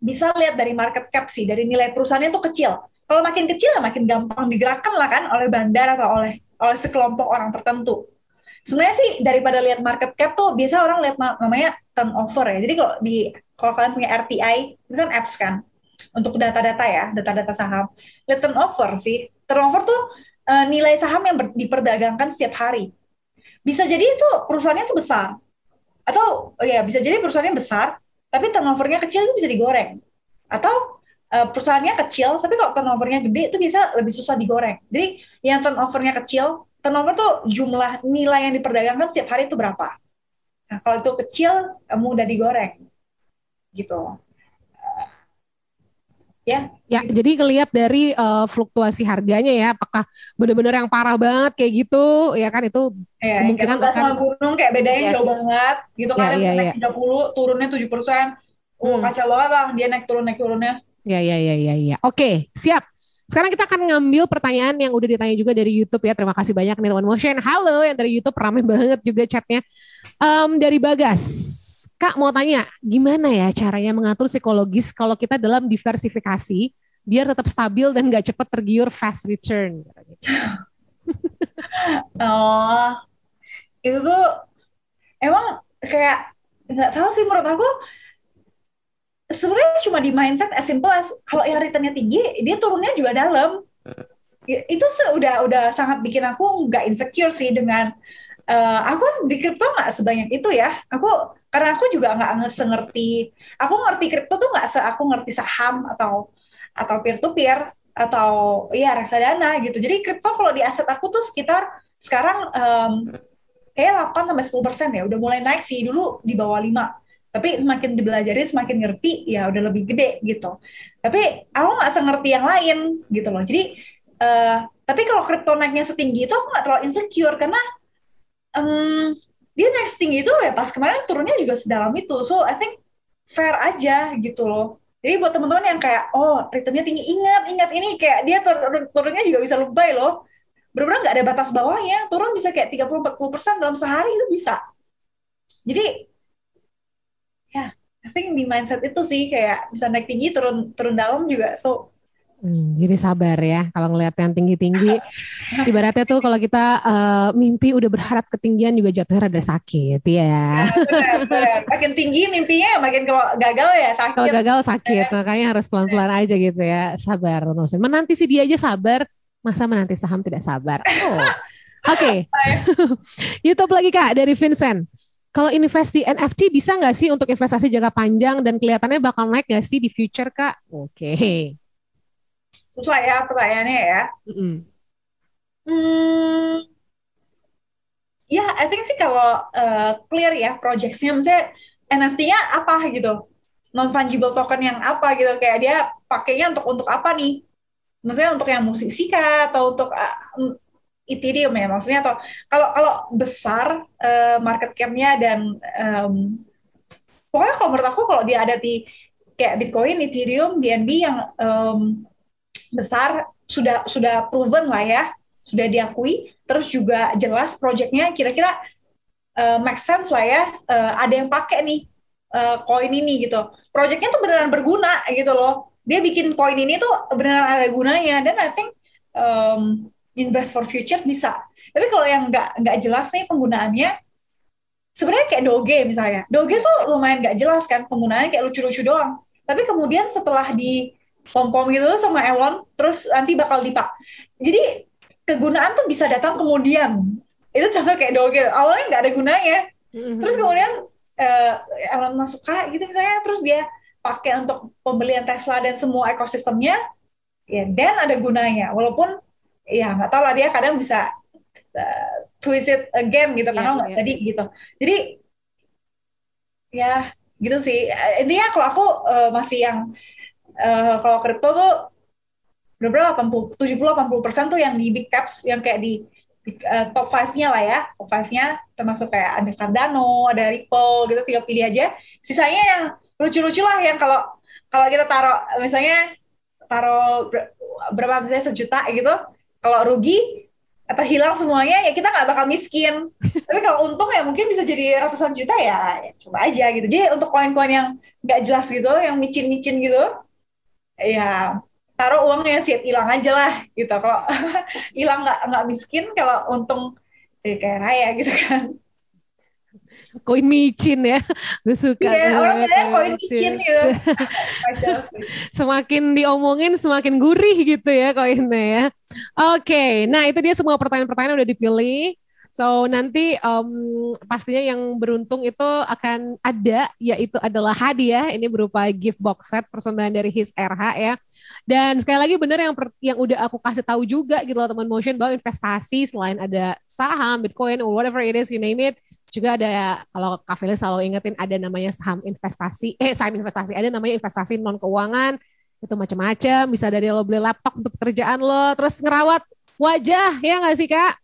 bisa lihat dari market cap sih, dari nilai perusahaannya itu kecil. Kalau makin kecil ya makin gampang digerakkan lah kan oleh bandar atau oleh oleh sekelompok orang tertentu. Sebenarnya sih daripada lihat market cap tuh biasa orang lihat namanya turnover ya. Jadi kalau di kalau kalian punya RTI itu kan apps kan untuk data-data ya, data-data saham. Lihat turnover sih. Turnover tuh uh, nilai saham yang diperdagangkan setiap hari. Bisa jadi itu perusahaannya itu besar. Atau oh ya bisa jadi perusahaannya besar tapi turnovernya kecil itu bisa digoreng. Atau uh, perusahaannya kecil tapi kalau turnovernya gede itu bisa lebih susah digoreng. Jadi yang turnovernya kecil turnover tuh jumlah nilai yang diperdagangkan setiap hari itu berapa? Nah kalau itu kecil mudah digoreng. Gitu ya. Ya, jadi ngelihat dari uh, fluktuasi harganya ya, apakah benar-benar yang parah banget kayak gitu, ya kan itu ya, kemungkinan akan sama gunung kayak bedanya yes. jauh banget, gitu kan ya, ya, naik ya. 30, turunnya 7 persen, oh hmm. kacau banget lah dia naik turun naik turunnya. Ya, ya, ya, ya, ya. Oke, siap. Sekarang kita akan ngambil pertanyaan yang udah ditanya juga dari YouTube ya. Terima kasih banyak nih teman Motion. Halo yang dari YouTube ramai banget juga chatnya. Um, dari Bagas. Kak mau tanya, gimana ya caranya mengatur psikologis kalau kita dalam diversifikasi biar tetap stabil dan gak cepat tergiur fast return? oh, itu tuh emang kayak nggak tahu sih menurut aku sebenarnya cuma di mindset as simple as kalau yang returnnya tinggi dia turunnya juga dalam itu sudah udah sangat bikin aku nggak insecure sih dengan uh, aku di kripto nggak sebanyak itu ya aku karena aku juga nggak ngerti aku ngerti kripto tuh nggak se aku ngerti saham atau atau peer to peer atau ya reksadana gitu. Jadi kripto kalau di aset aku tuh sekitar sekarang um, kayak 8 sampai 10 persen ya. Udah mulai naik sih dulu di bawah 5 tapi semakin dibelajari semakin ngerti ya udah lebih gede gitu. Tapi aku nggak sengerti yang lain gitu loh. Jadi uh, tapi kalau kripto naiknya setinggi itu aku nggak terlalu insecure karena um, dia naik setinggi itu ya pas kemarin turunnya juga sedalam itu. So I think fair aja gitu loh. Jadi buat teman-teman yang kayak oh returnnya tinggi ingat ingat ini kayak dia turun turunnya juga bisa lebay loh. Benar-benar nggak ada batas bawahnya turun bisa kayak 30-40 persen dalam sehari itu bisa. Jadi ya I think di mindset itu sih kayak bisa naik tinggi turun turun dalam juga. So Hmm, jadi sabar ya kalau ngeliat yang tinggi-tinggi. Ibaratnya tuh kalau kita uh, mimpi udah berharap ketinggian juga jatuhnya rada sakit ya. ya benar, benar. Makin tinggi mimpinya, makin kalau gagal ya sakit. Kalau gagal sakit, ya. makanya harus pelan-pelan aja gitu ya. Sabar, Menanti si dia aja sabar, masa menanti saham tidak sabar. Oh. Oke, okay. YouTube lagi kak dari Vincent. Kalau invest di NFT bisa nggak sih untuk investasi jangka panjang dan kelihatannya bakal naik nggak sih di future kak? Oke. Okay susah ya pertanyaannya ya. Mm-hmm. Hmm, ya, I think sih kalau uh, clear ya projectnya, misalnya NFT-nya apa gitu, non fungible token yang apa gitu, kayak dia pakainya untuk untuk apa nih? Maksudnya untuk yang musisi kah atau untuk uh, Ethereum ya maksudnya atau kalau kalau besar uh, market cap-nya dan um, pokoknya kalau menurut aku kalau dia ada di kayak Bitcoin, Ethereum, BNB yang um, besar sudah sudah proven lah ya sudah diakui. Terus juga jelas proyeknya kira-kira uh, make sense lah ya uh, ada yang pakai nih uh, koin ini gitu. Proyeknya tuh beneran berguna gitu loh. Dia bikin koin ini tuh beneran ada gunanya. Dan I think um, invest for future bisa. Tapi kalau yang nggak nggak jelas nih penggunaannya sebenarnya kayak doge misalnya. Doge tuh lumayan nggak jelas kan penggunaannya kayak lucu-lucu doang. Tapi kemudian setelah di pom-pom gitu sama Elon, terus nanti bakal dipak. Jadi kegunaan tuh bisa datang kemudian. Itu contoh kayak Doge, awalnya nggak ada gunanya. Mm-hmm. Terus kemudian uh, Elon masuk kak gitu misalnya, terus dia pakai untuk pembelian Tesla dan semua ekosistemnya, ya dan ada gunanya. Walaupun ya nggak tahu lah dia kadang bisa uh, twist it again gitu, karena nggak yeah. tadi gitu. Jadi ya gitu sih. Intinya kalau aku uh, masih yang uh, kalau kripto tuh berapa 80 70 80 persen tuh yang di big caps yang kayak di, di uh, top 5-nya lah ya. Top 5-nya termasuk kayak ada Cardano ada Ripple gitu tinggal pilih aja. Sisanya yang lucu-lucu lah yang kalau kalau kita taruh misalnya taruh berapa misalnya sejuta gitu kalau rugi atau hilang semuanya ya kita nggak bakal miskin. Tapi kalau untung ya mungkin bisa jadi ratusan juta ya, ya coba aja gitu. Jadi untuk koin-koin yang nggak jelas gitu yang micin-micin gitu ya taruh uangnya siap hilang aja lah gitu. Kalau hilang nggak nggak miskin kalau untung ya kayak raya gitu kan. Koin micin ya gue suka yeah, orang koin micin. gitu. Semakin diomongin semakin gurih gitu ya koinnya ya. Oke okay, nah itu dia semua pertanyaan-pertanyaan udah dipilih So nanti um, pastinya yang beruntung itu akan ada yaitu adalah hadiah. Ini berupa gift box set persembahan dari His RH ya. Dan sekali lagi benar yang per, yang udah aku kasih tahu juga gitu loh teman motion bahwa investasi selain ada saham, Bitcoin or whatever it is you name it juga ada kalau Kak selalu ingetin ada namanya saham investasi eh saham investasi. Ada namanya investasi non keuangan itu macam-macam bisa dari lo beli laptop untuk pekerjaan lo terus ngerawat wajah ya nggak sih kak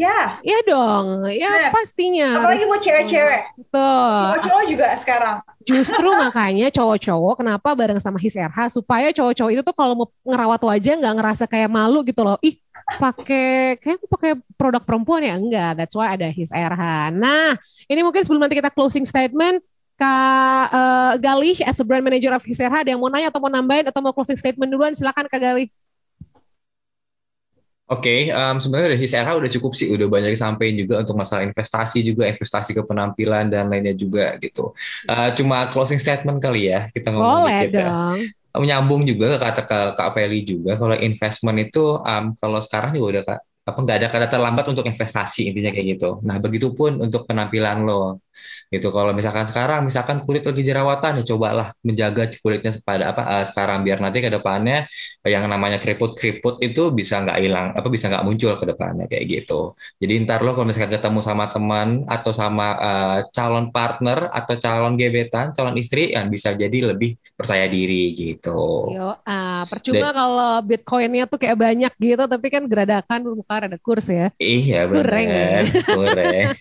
Ya. Iya dong. Ya, ya. pastinya. Apalagi buat cewek-cewek. Tuh. Cowok-cowok juga sekarang. Justru makanya cowok-cowok kenapa bareng sama His RH supaya cowok-cowok itu tuh kalau mau ngerawat wajah nggak ngerasa kayak malu gitu loh. Ih, pakai kayak aku pakai produk perempuan ya enggak. That's why ada His RH. Nah, ini mungkin sebelum nanti kita closing statement Kak uh, Galih as a brand manager of His RH ada yang mau nanya atau mau nambahin atau mau closing statement duluan silakan Kak Galih. Oke, okay, um, sebenarnya dari era udah cukup sih, udah banyak disampaikan juga untuk masalah investasi juga, investasi ke penampilan dan lainnya juga gitu. Uh, cuma closing statement kali ya kita ngomong Boleh dikit ya. dong. ya. Menyambung juga ke kata ke Kak Feli juga, kalau investment itu um, kalau sekarang juga udah apa nggak ada kata terlambat untuk investasi intinya kayak gitu. Nah begitupun untuk penampilan lo Gitu kalau misalkan sekarang misalkan kulit lagi jerawatan ya cobalah menjaga kulitnya pada apa uh, sekarang biar nanti ke depannya yang namanya keriput-keriput itu bisa nggak hilang apa bisa nggak muncul ke depannya kayak gitu. Jadi ntar lo kalau misalkan ketemu sama teman atau sama uh, calon partner atau calon gebetan, calon istri yang bisa jadi lebih percaya diri gitu. Yo, uh, percuma Dan, kalau Bitcoinnya tuh kayak banyak gitu tapi kan geradakan muka ada kurs ya. Iya benar. Kurang.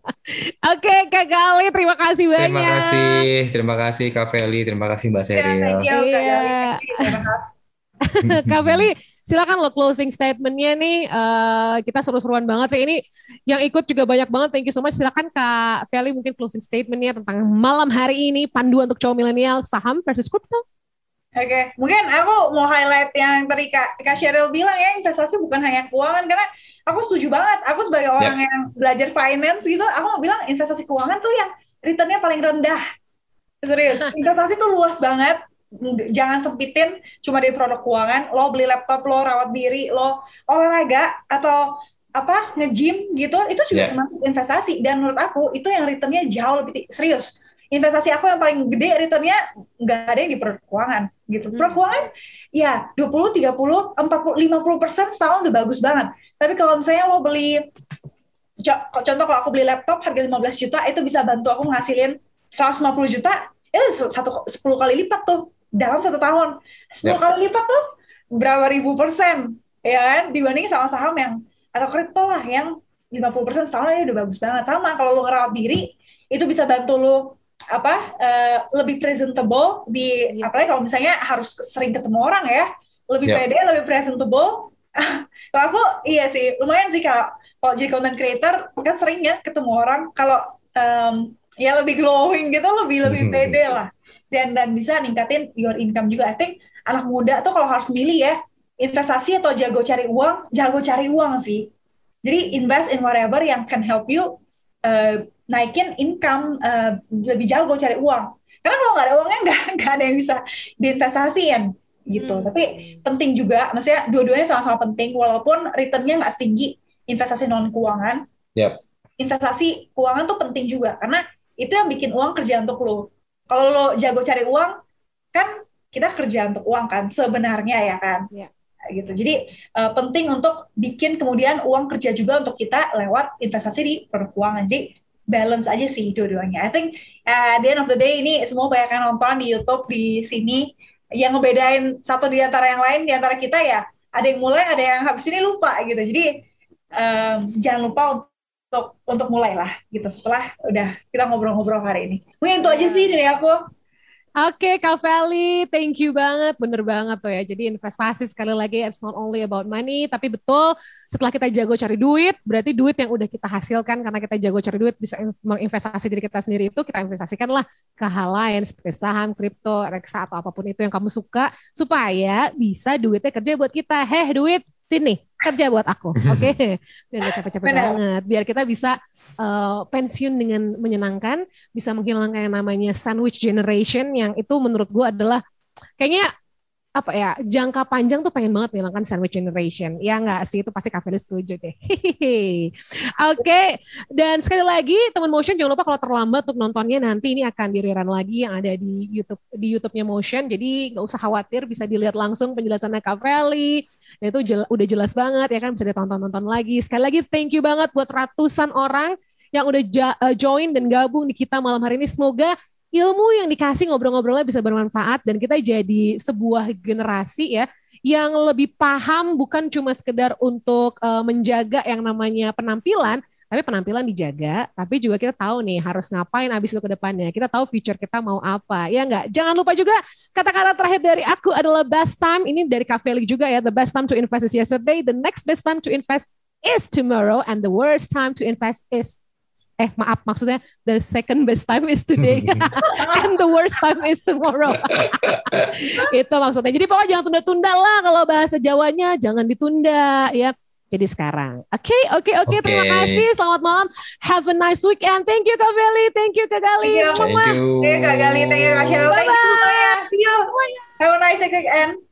Oke Kak Gali, terima kasih banyak. Terima kasih, terima kasih Kak Feli, terima kasih Mbak Serial. Iya. Kak Feli, silakan lo closing statementnya nih. Uh, kita seru-seruan banget sih. Ini yang ikut juga banyak banget. Thank you so much. Silakan Kak Feli mungkin closing statementnya tentang malam hari ini panduan untuk cowok milenial saham versus crypto. Oke, okay. mungkin aku mau highlight yang tadi Kak, Kak Cheryl bilang ya, investasi bukan hanya keuangan, karena aku setuju banget. Aku sebagai orang yeah. yang belajar finance gitu, aku mau bilang investasi keuangan tuh yang returnnya paling rendah. Serius, investasi tuh luas banget. Jangan sempitin cuma di produk keuangan. Lo beli laptop, lo rawat diri, lo olahraga atau apa nge-gym gitu, itu juga yeah. termasuk investasi. Dan menurut aku itu yang returnnya jauh lebih serius investasi aku yang paling gede returnnya nggak ada yang di produk keuangan gitu. Hmm. Produk keuangan ya 20, 30, 40, 50 persen setahun udah bagus banget. Tapi kalau misalnya lo beli contoh kalau aku beli laptop harga 15 juta itu bisa bantu aku ngasilin 150 juta itu satu 10 kali lipat tuh dalam satu tahun 10 yep. kali lipat tuh berapa ribu persen ya kan dibanding sama saham yang atau kripto lah yang 50 persen setahun aja udah bagus banget sama kalau lo ngerawat diri itu bisa bantu lo apa uh, lebih presentable di yeah. apalagi kalau misalnya harus sering ketemu orang ya lebih yeah. pede lebih presentable. Kalau aku iya sih lumayan sih kalau kalau jadi content creator kan sering ya ketemu orang. Kalau um, ya lebih glowing gitu lebih lebih pede lah. Dan dan bisa ningkatin your income juga. I think anak muda tuh kalau harus milih ya investasi atau jago cari uang jago cari uang sih. Jadi invest in whatever yang can help you uh, naikin income uh, lebih jago cari uang karena kalau nggak ada uangnya nggak nggak ada yang bisa diinvestasiin gitu hmm. tapi penting juga maksudnya dua-duanya sama-sama penting walaupun returnnya nggak setinggi investasi non keuangan yep. investasi keuangan tuh penting juga karena itu yang bikin uang kerja untuk lo kalau lo jago cari uang kan kita kerja untuk uang kan sebenarnya ya kan yeah gitu. Jadi uh, penting untuk bikin kemudian uang kerja juga untuk kita lewat investasi di produk keuangan. Jadi balance aja sih dua-duanya. I think uh, at the end of the day ini semua banyak yang nonton di YouTube di sini yang ngebedain satu di antara yang lain di antara kita ya ada yang mulai ada yang habis ini lupa gitu. Jadi um, jangan lupa untuk untuk mulai lah gitu setelah udah kita ngobrol-ngobrol hari ini. Mungkin itu aja sih dari aku. Oke, okay, Kak Feli, thank you banget, bener banget tuh ya. Jadi investasi sekali lagi, it's not only about money, tapi betul setelah kita jago cari duit, berarti duit yang udah kita hasilkan karena kita jago cari duit bisa menginvestasi diri kita sendiri itu kita investasikanlah ke hal lain seperti saham, kripto, reksa atau apa pun itu yang kamu suka supaya bisa duitnya kerja buat kita. Heh, duit sini kerja buat aku, oke? Okay? Biar capek-capek banget, biar kita bisa uh, pensiun dengan menyenangkan, bisa menghilangkan yang namanya sandwich generation yang itu menurut gue adalah kayaknya apa ya jangka panjang tuh pengen banget menghilangkan sandwich generation ya nggak sih itu pasti Kaveli setuju deh oke okay. dan sekali lagi teman motion jangan lupa kalau terlambat untuk nontonnya nanti ini akan diriran lagi yang ada di YouTube di YouTube-nya motion jadi nggak usah khawatir bisa dilihat langsung penjelasannya Kaveli dan itu jel, udah jelas banget ya kan bisa ditonton-tonton lagi. Sekali lagi thank you banget buat ratusan orang yang udah uh, join dan gabung di kita malam hari ini. Semoga ilmu yang dikasih ngobrol-ngobrolnya bisa bermanfaat dan kita jadi sebuah generasi ya yang lebih paham bukan cuma sekedar untuk uh, menjaga yang namanya penampilan, tapi penampilan dijaga, tapi juga kita tahu nih harus ngapain abis itu ke depannya. Kita tahu future kita mau apa, ya enggak? Jangan lupa juga kata-kata terakhir dari aku adalah best time. Ini dari Kaveli juga ya, the best time to invest is yesterday, the next best time to invest is tomorrow, and the worst time to invest is eh maaf maksudnya the second best time is today and the worst time is tomorrow itu maksudnya jadi pokoknya jangan tunda-tunda lah kalau bahasa Jawanya jangan ditunda ya jadi sekarang. Oke, okay, oke, okay, oke. Okay. Okay. Terima kasih. Selamat malam. Have a nice weekend. Thank you Kak Beli. Thank you Kak Gali. Thank you. Thank you Kak Gali. Thank you Kak. Thank you semuanya. See you. Have a nice weekend.